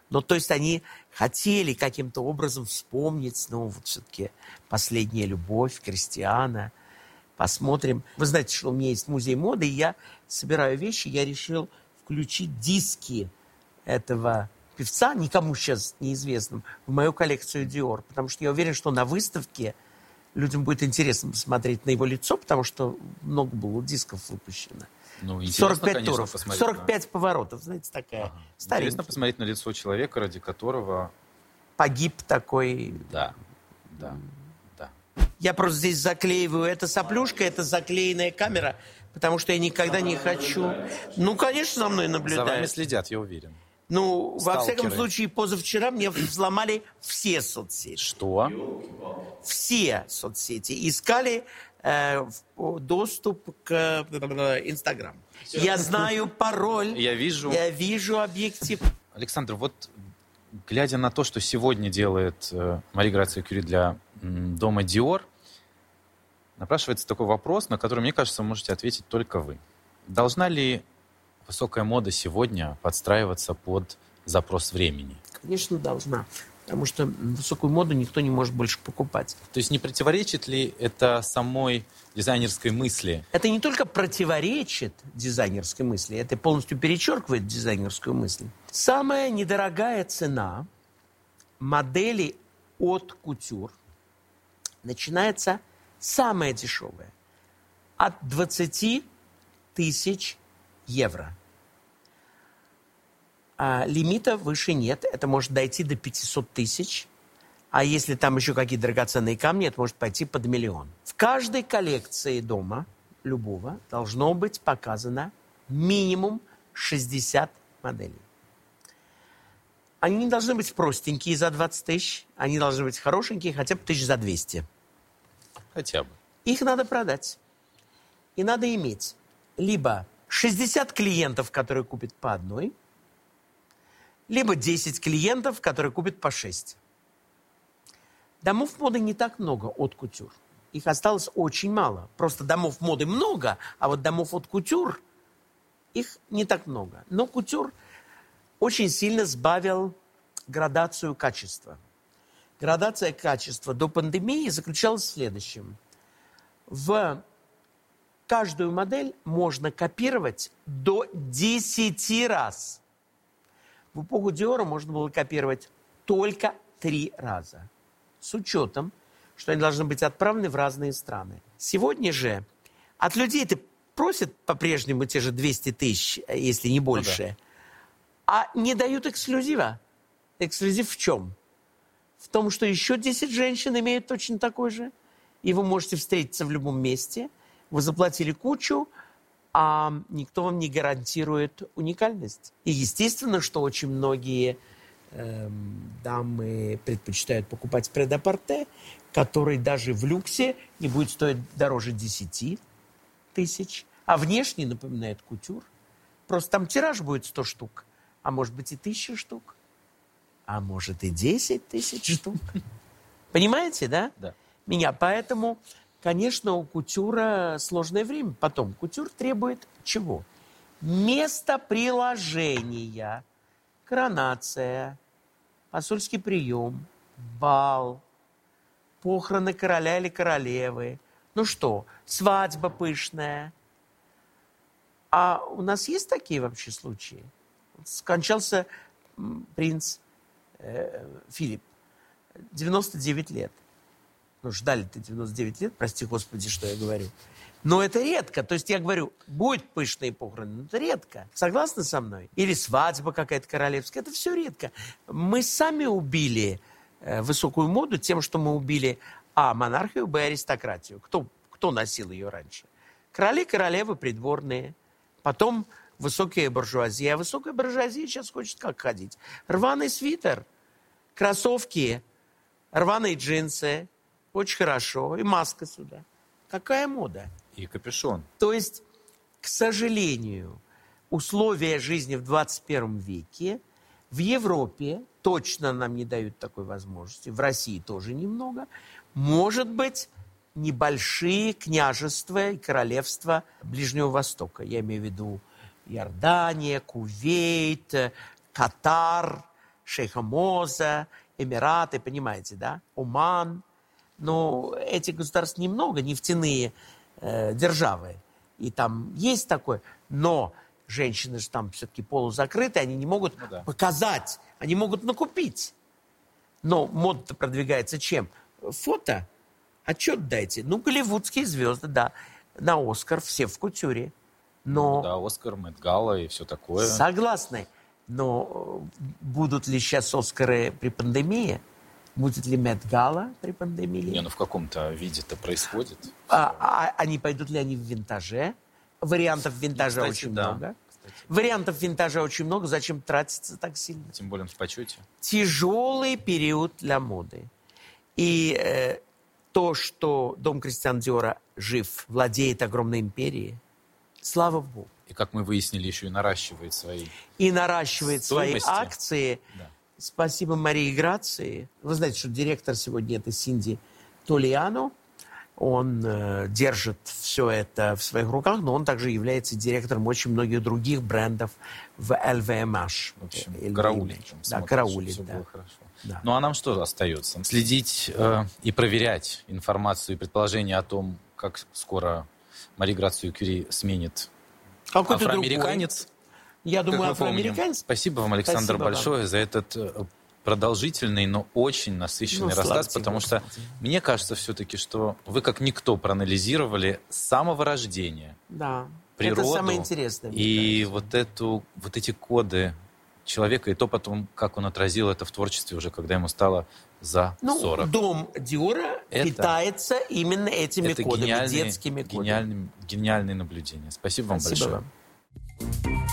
Но то есть они хотели каким-то образом вспомнить, ну, вот все-таки последняя любовь Кристиана. Посмотрим. Вы знаете, что у меня есть музей моды, и я собираю вещи, я решил включить диски этого певца, никому сейчас неизвестным, в мою коллекцию Dior, потому что я уверен, что на выставке людям будет интересно посмотреть на его лицо, потому что много было дисков выпущено. Ну, интересно, 45 конечно, туров, посмотреть 45 поворотов, знаете, такая на- старенькая. Интересно посмотреть на лицо человека, ради которого... Погиб такой. Да, да, да. Я просто здесь заклеиваю. Это соплюшка, это заклеенная камера, потому что я никогда не хочу... Ну, конечно, за мной За вами наблюдают. следят, я уверен. Ну, во всяком Сталкеры. случае, позавчера мне взломали все соцсети. Что? Все соцсети. Искали доступ к э, Инстаграм. Я знаю пароль. Я вижу... Я вижу объектив. Александр, вот глядя на то, что сегодня делает э, Мария Грация Кюри для дома Диор, напрашивается такой вопрос, на который, мне кажется, вы можете ответить только вы. Должна ли высокая мода сегодня подстраиваться под запрос времени? Конечно, должна. Потому что высокую моду никто не может больше покупать. То есть не противоречит ли это самой дизайнерской мысли? Это не только противоречит дизайнерской мысли, это полностью перечеркивает дизайнерскую мысль. Самая недорогая цена модели от кутюр начинается самая дешевая. От 20 тысяч евро. А лимита выше нет. Это может дойти до 500 тысяч. А если там еще какие драгоценные камни, это может пойти под миллион. В каждой коллекции дома, любого, должно быть показано минимум 60 моделей. Они не должны быть простенькие за 20 тысяч, они должны быть хорошенькие хотя бы тысяч за 200. Хотя бы. Их надо продать. И надо иметь либо 60 клиентов, которые купят по одной, либо 10 клиентов, которые купят по 6. Домов моды не так много от кутюр. Их осталось очень мало. Просто домов моды много, а вот домов от кутюр их не так много. Но кутюр очень сильно сбавил градацию качества. Градация качества до пандемии заключалась в следующем. В каждую модель можно копировать до 10 раз. В эпоху Диора можно было копировать только три раза. С учетом, что они должны быть отправлены в разные страны. Сегодня же от людей это просят по-прежнему те же 200 тысяч, если не больше, а не дают эксклюзива. Эксклюзив в чем? В том, что еще 10 женщин имеют точно такой же, и вы можете встретиться в любом месте. Вы заплатили кучу, а никто вам не гарантирует уникальность. И естественно, что очень многие эм, дамы предпочитают покупать предапорте, который даже в люксе не будет стоить дороже 10 тысяч, а внешне напоминает кутюр. Просто там тираж будет 100 штук, а может быть и 1000 штук, а может и 10 тысяч штук. (laughs) Понимаете, да? Да. Меня. Поэтому, конечно, у кутюра сложное время. Потом, кутюр требует чего? Место приложения, коронация, посольский прием, бал, похороны короля или королевы. Ну что, свадьба пышная. А у нас есть такие вообще случаи? Скончался принц э, Филипп, 99 лет. Ну, ждали-то 99 лет, прости господи, что я говорю. Но это редко. То есть я говорю, будет пышные похороны, но это редко. Согласны со мной? Или свадьба какая-то королевская. Это все редко. Мы сами убили э, высокую моду тем, что мы убили а. монархию, б. аристократию. Кто, кто носил ее раньше? Короли, королевы, придворные. Потом высокая буржуазия. А высокая буржуазия сейчас хочет как ходить? Рваный свитер, кроссовки, рваные джинсы. Очень хорошо. И маска сюда. Какая мода? И капюшон. То есть, к сожалению, условия жизни в 21 веке в Европе точно нам не дают такой возможности, в России тоже немного, может быть, небольшие княжества и королевства Ближнего Востока. Я имею в виду Иордания, Кувейт, Катар, Шейха Моза, Эмираты, понимаете, да? Оман. Но этих государств немного, нефтяные э, державы. И там есть такое. Но женщины же там все-таки полузакрыты, они не могут Ну да. показать, они могут накупить. Но мода продвигается чем? Фото. Отчет дайте. Ну, голливудские звезды, да. На Оскар все в кутюре. Но Да, Оскар, Мэтт и все такое. согласны. Но будут ли сейчас Оскары при пандемии? Будет ли Мэтт Гала при пандемии? Не, ну в каком-то виде это происходит. А, а они пойдут ли они в винтаже? Вариантов винтажа кстати, очень да. много. Кстати. Вариантов винтажа очень много. Зачем тратиться так сильно? Тем более в почете. Тяжелый период для моды. И э, то, что дом Кристиан Диора жив, владеет огромной империей, слава богу. И как мы выяснили, еще и наращивает свои. И наращивает свои Стоимости. акции. Да. Спасибо Марии Грации. Вы знаете, что директор сегодня это Синди Толиано. Он э, держит все это в своих руках, но он также является директором очень многих других брендов в LVMH. В общем, караулит. LVMH. там, Да, караулит, да. Да. Ну а нам что остается? Следить э, и проверять информацию и предположения о том, как скоро Мари Грацию Кюри сменит Какой-то афроамериканец. другой. Я как думаю, афроамериканец. Спасибо вам, Александр, Спасибо вам. большое за этот э, продолжительный, но очень насыщенный Ну, рассказ, славьте потому что мне кажется все-таки, что вы как никто проанализировали с самого рождения Да. природу это самое интересное. и кажется. вот эту вот эти коды человека и то потом, как он отразил это в творчестве уже, когда ему стало за Ну, 40. дом Диора Это- питается именно этими это кодами, детскими кодами. гениальные, гениальные наблюдения. Спасибо вам Спасибо большое. вам.